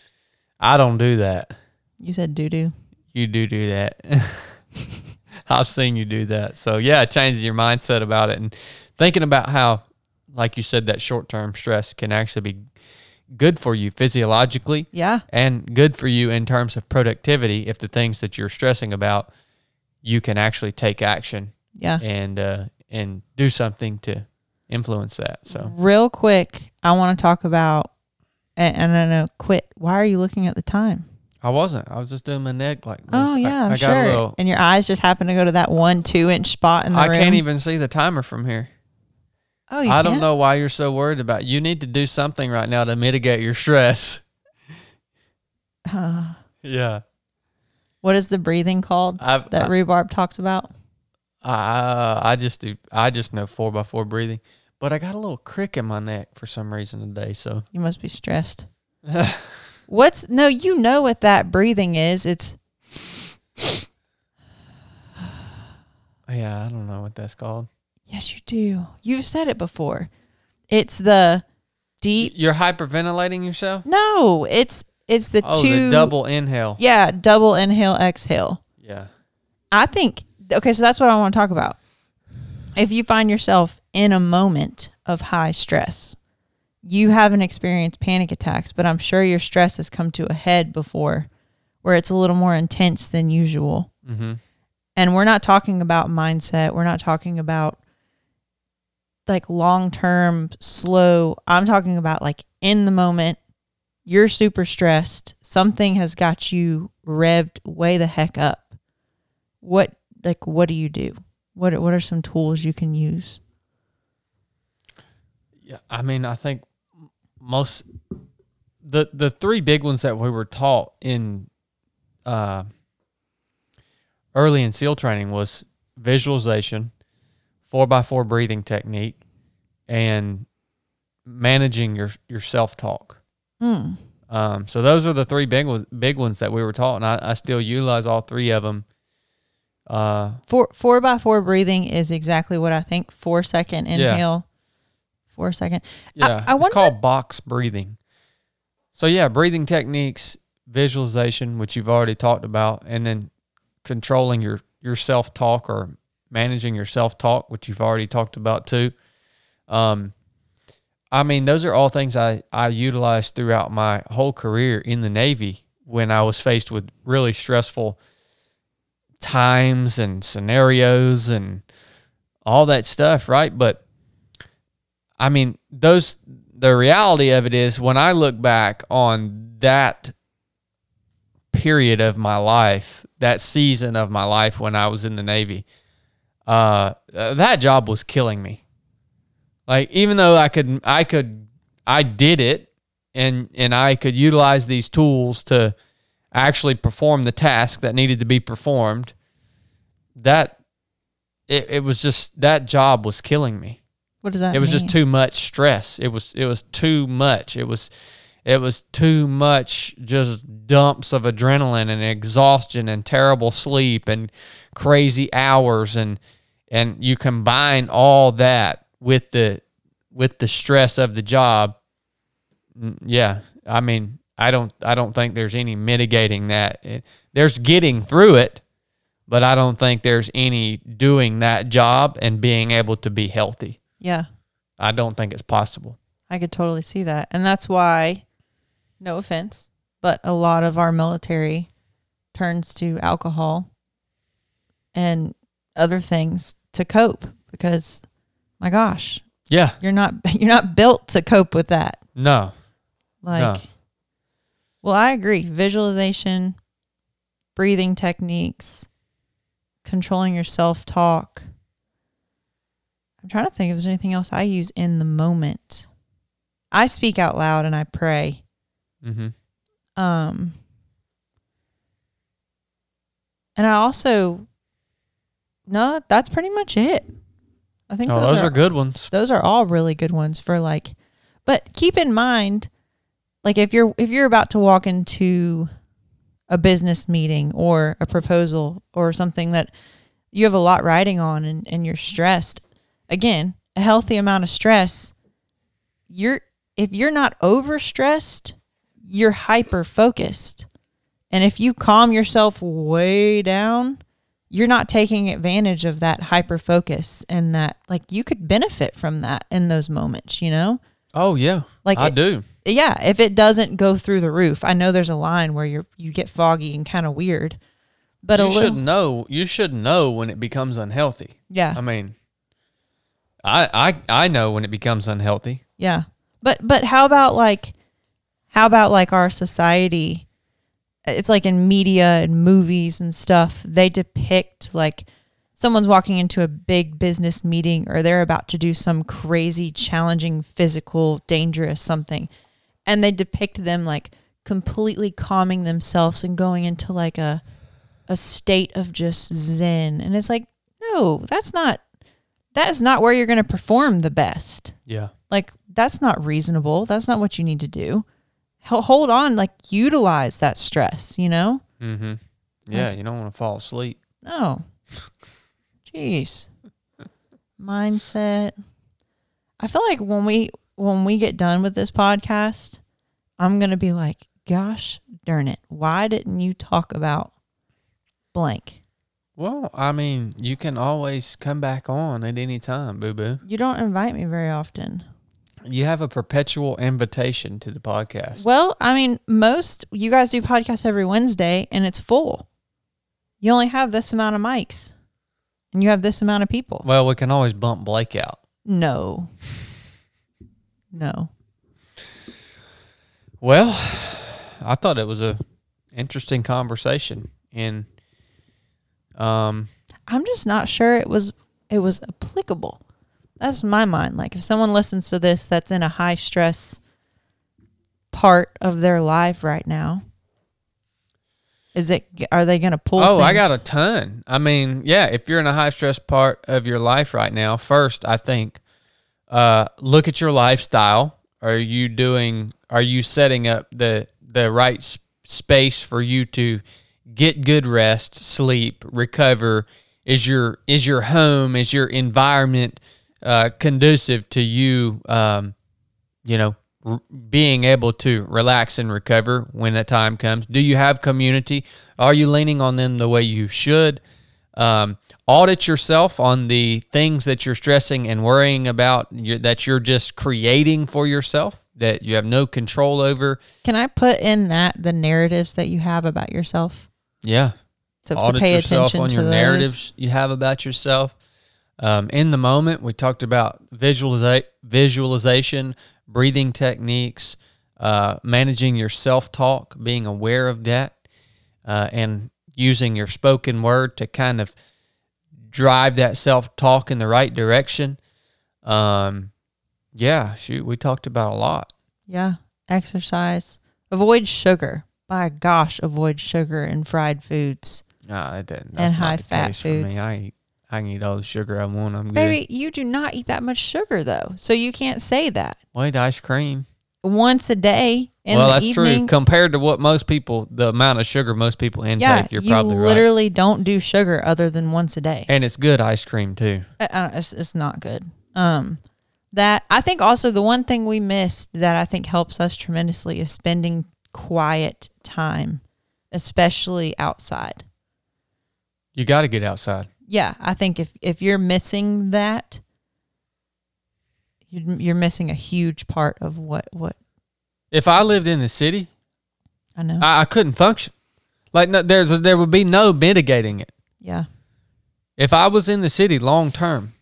I don't do that. You said do do. You do do that. I've seen you do that. So yeah, changing your mindset about it and thinking about how, like you said, that short term stress can actually be good for you physiologically Yeah. and good for you in terms of productivity if the things that you're stressing about you can actually take action Yeah. and uh, and do something to influence that. So Real quick, I want to talk about, and, and I know, quit. Why are you looking at the time? I wasn't. I was just doing my neck like this. Oh yeah, I'm I, sure. a little. and your eyes just happen to go to that one two inch spot in the I room. can't even see the timer from here. Oh, you I don't can't? know why you're so worried about. It. You need to do something right now to mitigate your stress. Uh, Yeah. What is the breathing called I've that I, rhubarb talks about? I, I just do. I just know four by four breathing, but I got a little crick in my neck for some reason today. So You must be stressed. What's no? You know what that breathing is? It's yeah, I don't know what that's called. yes, you do. You've said it before. It's the deep. You're hyperventilating yourself. No, it's it's the Oh, two the double inhale. Yeah, double inhale, exhale. Yeah. I think okay, so that's what I want to talk about. If you find yourself in a moment of high stress, you haven't experienced panic attacks, but I'm sure your stress has come to a head before where it's a little more intense than usual. Mm-hmm. And we're not talking about mindset, we're not talking about like long-term slow. I'm talking about like in the moment you're super stressed, something has got you revved way the heck up. What like what do you do? What what are some tools you can use? Yeah, I mean, I think most the the three big ones that we were taught in uh, early in SEAL training was visualization, four by four breathing technique, and managing your your self talk. Hmm. Um, so those are the three big ones, big ones that we were taught, and I, I still utilize all three of them. Uh, Four four by four breathing is exactly what I think. Four second Yeah. inhale, four second. Yeah, I it's wonder- called box breathing. So yeah, breathing techniques, visualization, which you've already talked about, and then controlling your your self talk or managing your self talk, which you've already talked about too. Um, I mean, those are all things I I utilized throughout my whole career in the Navy when I was faced with really stressful times and scenarios and all that stuff, right? But I mean, those the reality of it is when I look back on that period of my life, that season of my life when I was in the Navy, uh, that job was killing me. Like even though I could, I could, I did it, and and I could utilize these tools to actually perform the task that needed to be performed. That it, it was just that job was killing me What does that it was mean? just too much stress it was it was too much it was it was too much just dumps of adrenaline and exhaustion and terrible sleep and crazy hours and and you combine all that with the with the stress of the job mm, yeah i mean i don't i don't think there's any mitigating that It- there's getting through it but i don't think there's any doing that job and being able to be healthy Yeah. I don't think it's possible. I could totally see that. And that's why, no offense, but a lot of our military turns to alcohol and other things to cope because my gosh, Yeah. you're not you're not built to cope with that. No. Like No. Well, I agree. Visualization, breathing techniques, controlling your self talk. I'm trying to think if there's anything else I use in the moment. I speak out loud and I pray. Mm-hmm. Um, and I also, no, that's pretty much it. I think Oh, those, those are, are good ones. those are all really good ones for like, but keep in mind, like if you're if you're about to walk into a business meeting or a proposal or something that you have a lot riding on and, and you're stressed, again, a healthy amount of stress, you're if you're not overstressed, you're hyper focused. And if you calm yourself way down, you're not taking advantage of that hyper focus and that like you could benefit from that in those moments, you know? Oh yeah, Like I it- do. Yeah, if it doesn't go through the roof. I know there's a line where you're you get foggy and kind of weird. But you a should know. You should know when it becomes unhealthy. Yeah. I mean, I I I know when it becomes unhealthy. Yeah. But but how about like how about like our society it's like in media and movies and stuff they depict like someone's walking into a big business meeting or they're about to do some crazy challenging physical dangerous something and they depict them like completely calming themselves and going into like a a state of just zen. And it's like no that's not that is not where you're going to perform the best. Yeah. like that's not reasonable. That's not what you need to do hold on like utilize that stress you know Mm-hmm. Yeah, you don't want to fall asleep. no jeez mindset i feel like when we when we get done with this podcast i'm gonna be like gosh darn it why didn't you talk about blank Well, I mean, you can always come back on at any time, boo boo. you don't invite me very often You have a perpetual invitation to the podcast. Well, I mean, most you guys do podcasts every Wednesday and it's full. You only have this amount of mics and you have this amount of people. Well, we can always bump Blake out. No. No. Well, I thought it was a interesting conversation, and um, I'm just not sure it was it was applicable. That's my mind. Like if someone listens to this that's in a high stress part of their life right now, is it are they going to pull oh, I got a ton. I mean, yeah, if you're in a high stress part of your life right now, first I think uh, look at your lifestyle. Are you doing? Are you setting up the the right s- space for you to get good rest, sleep, recover? Is your is your home is your environment uh, conducive to you? Um, you know, r- being able to relax and recover when that time comes. Do you have community? Are you leaning on them the way you should? Um, audit yourself on the things that you're stressing and worrying about you that you're just creating for yourself that you have no control over. Can I put in that the narratives that you have about yourself? Yeah, To, to audit pay yourself attention on to your those? narratives you have about yourself. Um, in the moment, we talked about visualiza- visualization, breathing techniques, uh, managing your self talk, being aware of that, uh, and using your spoken word to kind of drive that self talk in the right direction. Um, yeah, shoot, we talked about a lot. Yeah. Exercise. Avoid sugar. By gosh, avoid sugar and fried foods. Nah, that doesn't. And high the fat foods. I eat, I can eat all the sugar I want. I'm good. Baby, you do not eat that much sugar though. So you can't say that. Wait, ice cream. Once a day in well, the that's evening. true. Compared to what most people, the amount of sugar most people intake, yeah, you're you probably right. literally don't do sugar other than once a day. And it's good ice cream too. I- I it's, it's not good. Um, that I think also the one thing we missed that I think helps us tremendously is spending quiet time, especially outside. You got to get outside. Yeah, I think if if you're missing that, you- you're missing a huge part of what what If I lived in the city, I know. I, I couldn't function. Like no, there's there would be no mitigating it. yeah, If I was in the city long term,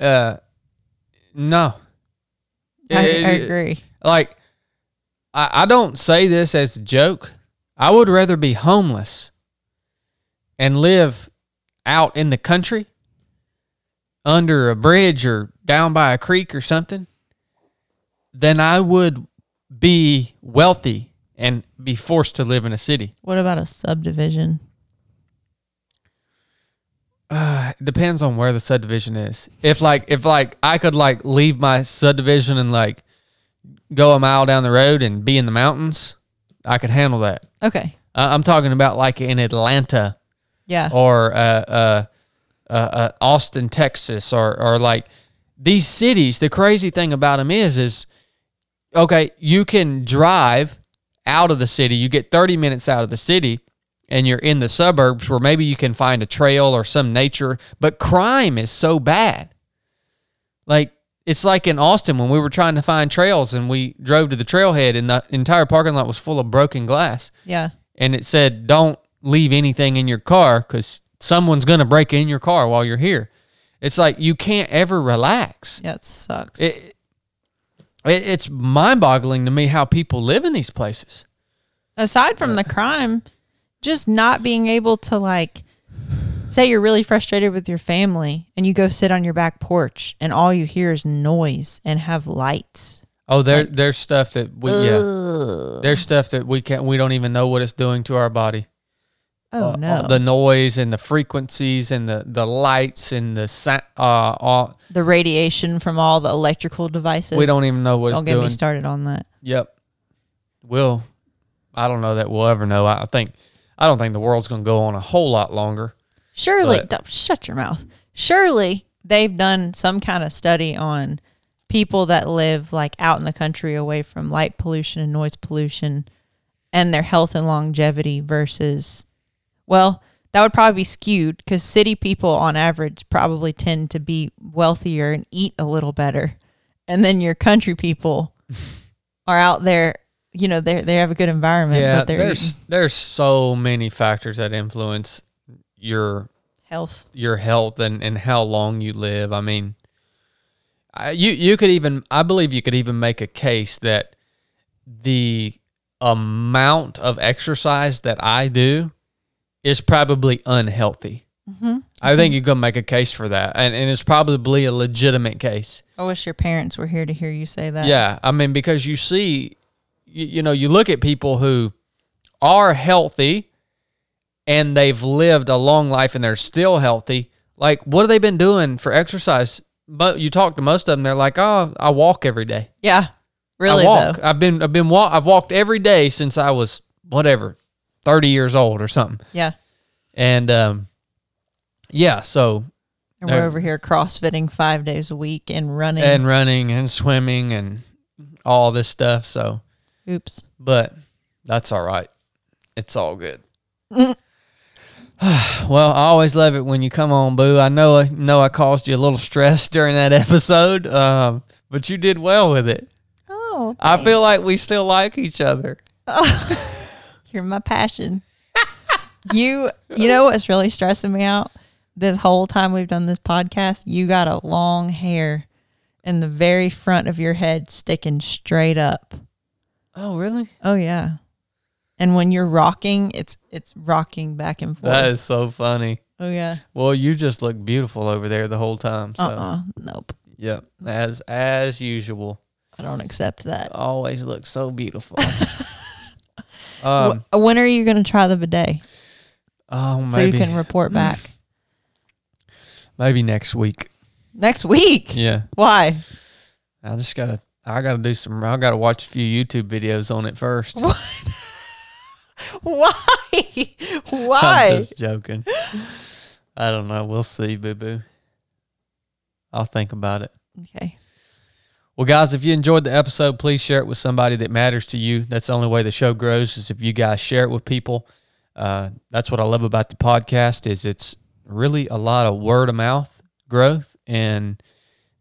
uh, no. I, I It- agree. like I, I don't say this as a joke. I would rather be homeless and live out in the country under a bridge or down by a creek or something, then I would be wealthy and be forced to live in a city. What about a subdivision? Uh, depends on where the subdivision is. If like if like I could like leave my subdivision and like go a mile down the road and be in the mountains, I could handle that. Okay. Uh, I'm talking about like in Atlanta Yeah. or uh, uh, uh, uh, Austin, Texas, or or like these cities. The crazy thing about them is, is okay, you can drive out of the city. You get 30 minutes out of the city, and you're in the suburbs where maybe you can find a trail or some nature. But crime is so bad. Like it's like in Austin when we were trying to find trails and we drove to the trailhead and the entire parking lot was full of broken glass Yeah. and it said don't leave anything in your car because someone's going to break in your car while you're here it's like you can't ever relax Yeah. It sucks. it, it it's mind-boggling to me how people live in these places Aside from the uh, crime, just not being able to like say you're really frustrated with your family and you go sit on your back porch and all you hear is noise and have lights. oh there there's stuff that we yeah there's stuff that we can't we don't even know what it's doing to our body Oh Uh, no. uh, the noise and the frequencies and the the lights and the uh, uh the radiation from all the electrical devices. we don't even know what don't get doing me started on that. Yep. Will I don't know that we'll ever know. I I think I don't think the world's going to go on a whole lot longer. Surely, shut your mouth. Surely they've done some kind of study on people that live like out in the country away from light pollution and noise pollution and their health and longevity versus, well, that would probably be skewed because city people on average probably tend to be wealthier and eat a little better. And then your country people are out there, you know, they they have a good environment, yeah, there's eating there's so many factors that influence your health. your health and, and how long you live. I mean, I, you you could even I believe you could even make a case that the amount of exercise that I do is probably unhealthy. Mm-hmm. I think you can make a case for that, and, and it's probably a legitimate case. I wish your parents were here to hear you say that. Yeah, I mean because you see, you, you know, you look at people who are healthy and they've lived a long life and they're still healthy. Like, what have they been doing for exercise? But you talk to most of them, they're like, "Oh, I walk every day. Yeah. Really I walk. though. I've been, I've been, walk. I've walked every day since I was whatever, thirty years old or something." Yeah. And um, yeah, so And we're over here crossfitting five days a week and running. and running and swimming and all this stuff. So Oops. but that's all right. It's all good. well, I always love it when you come on, Boo. I know I know I caused you a little stress during that episode, um, but you did well with it. Oh, I feel like we still like each other. you're my passion. you, you know what's really stressing me out? This whole time we've done this podcast, you got a long hair in the very front of your head sticking straight up. Oh, really? Oh yeah. And when you're rocking, it's it's rocking back and forth. That is so funny. oh yeah. Well, you just look beautiful over there the whole time. So, Uh uh Nope. yep, as as usual, I don't accept that. always look so beautiful. um, Wh- when are you gonna try the bidet oh, maybe so you can report back maybe next week. next week? Yeah. Why? I just gotta I gotta do some I gotta watch a few YouTube videos on it first. What? Why? I'm Why? just joking. I don't know. We'll see, boo boo. I'll think about it. Okay. Well, guys, if you enjoyed the episode, please share it with somebody that matters to you. That's the only way the show grows is if you guys share it with people. Uh, that's what I love about the podcast is it's really a lot of word of mouth growth, and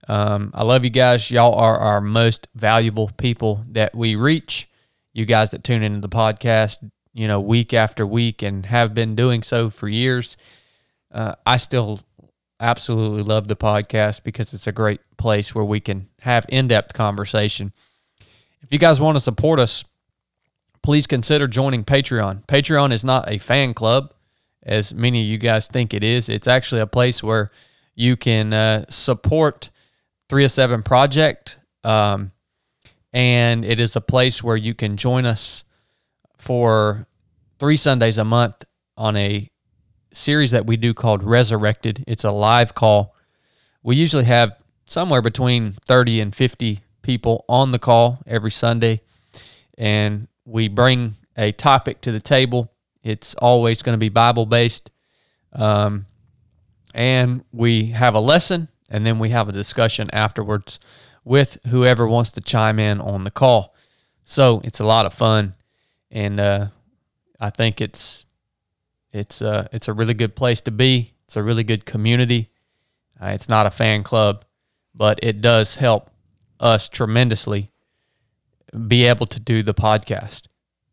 um, I love you guys. Y'all are our most valuable people that we reach. You guys that tune into the podcast, you know, week after week, and have been doing so for years. Uh, I still absolutely love the podcast because it's a great place where we can have in-depth conversation. If you guys want to support us, please consider joining Patreon. Patreon is not a fan club. as many of you guys think it is. It's actually a place where you can uh, support 307 Project. Um, and it is a place where you can join us for three Sundays a month on a series that we do called Resurrected. It's a live call. We usually have somewhere between 30 and 50 people on the call every Sunday, and we bring a topic to the table. It's always going to be Bible based. Um, and we have a lesson, and then we have a discussion afterwards with whoever wants to chime in on the call. So it's a lot of fun, and uh, I think it's it's uh, it's a really good place to be. It's a really good community. Uh, it's not a fan club, but it does help us tremendously be able to do the podcast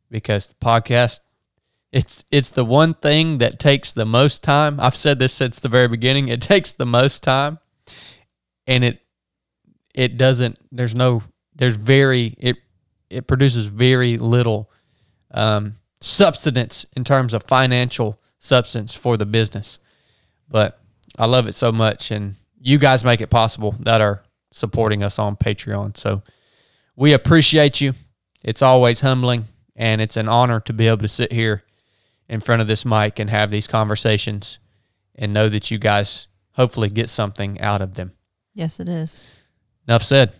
because the podcast it's it's the one thing that takes the most time. I've said this since the very beginning. It takes the most time and it it doesn't there's no there's very it it produces very little um, substance in terms of financial substance for the business. But I love it so much and you guys make it possible that are supporting us on Patreon. So we appreciate you. It's always humbling and it's an honor to be able to sit here in front of this mic and have these conversations and know that you guys hopefully get something out of them. Yes, it is. Enough said.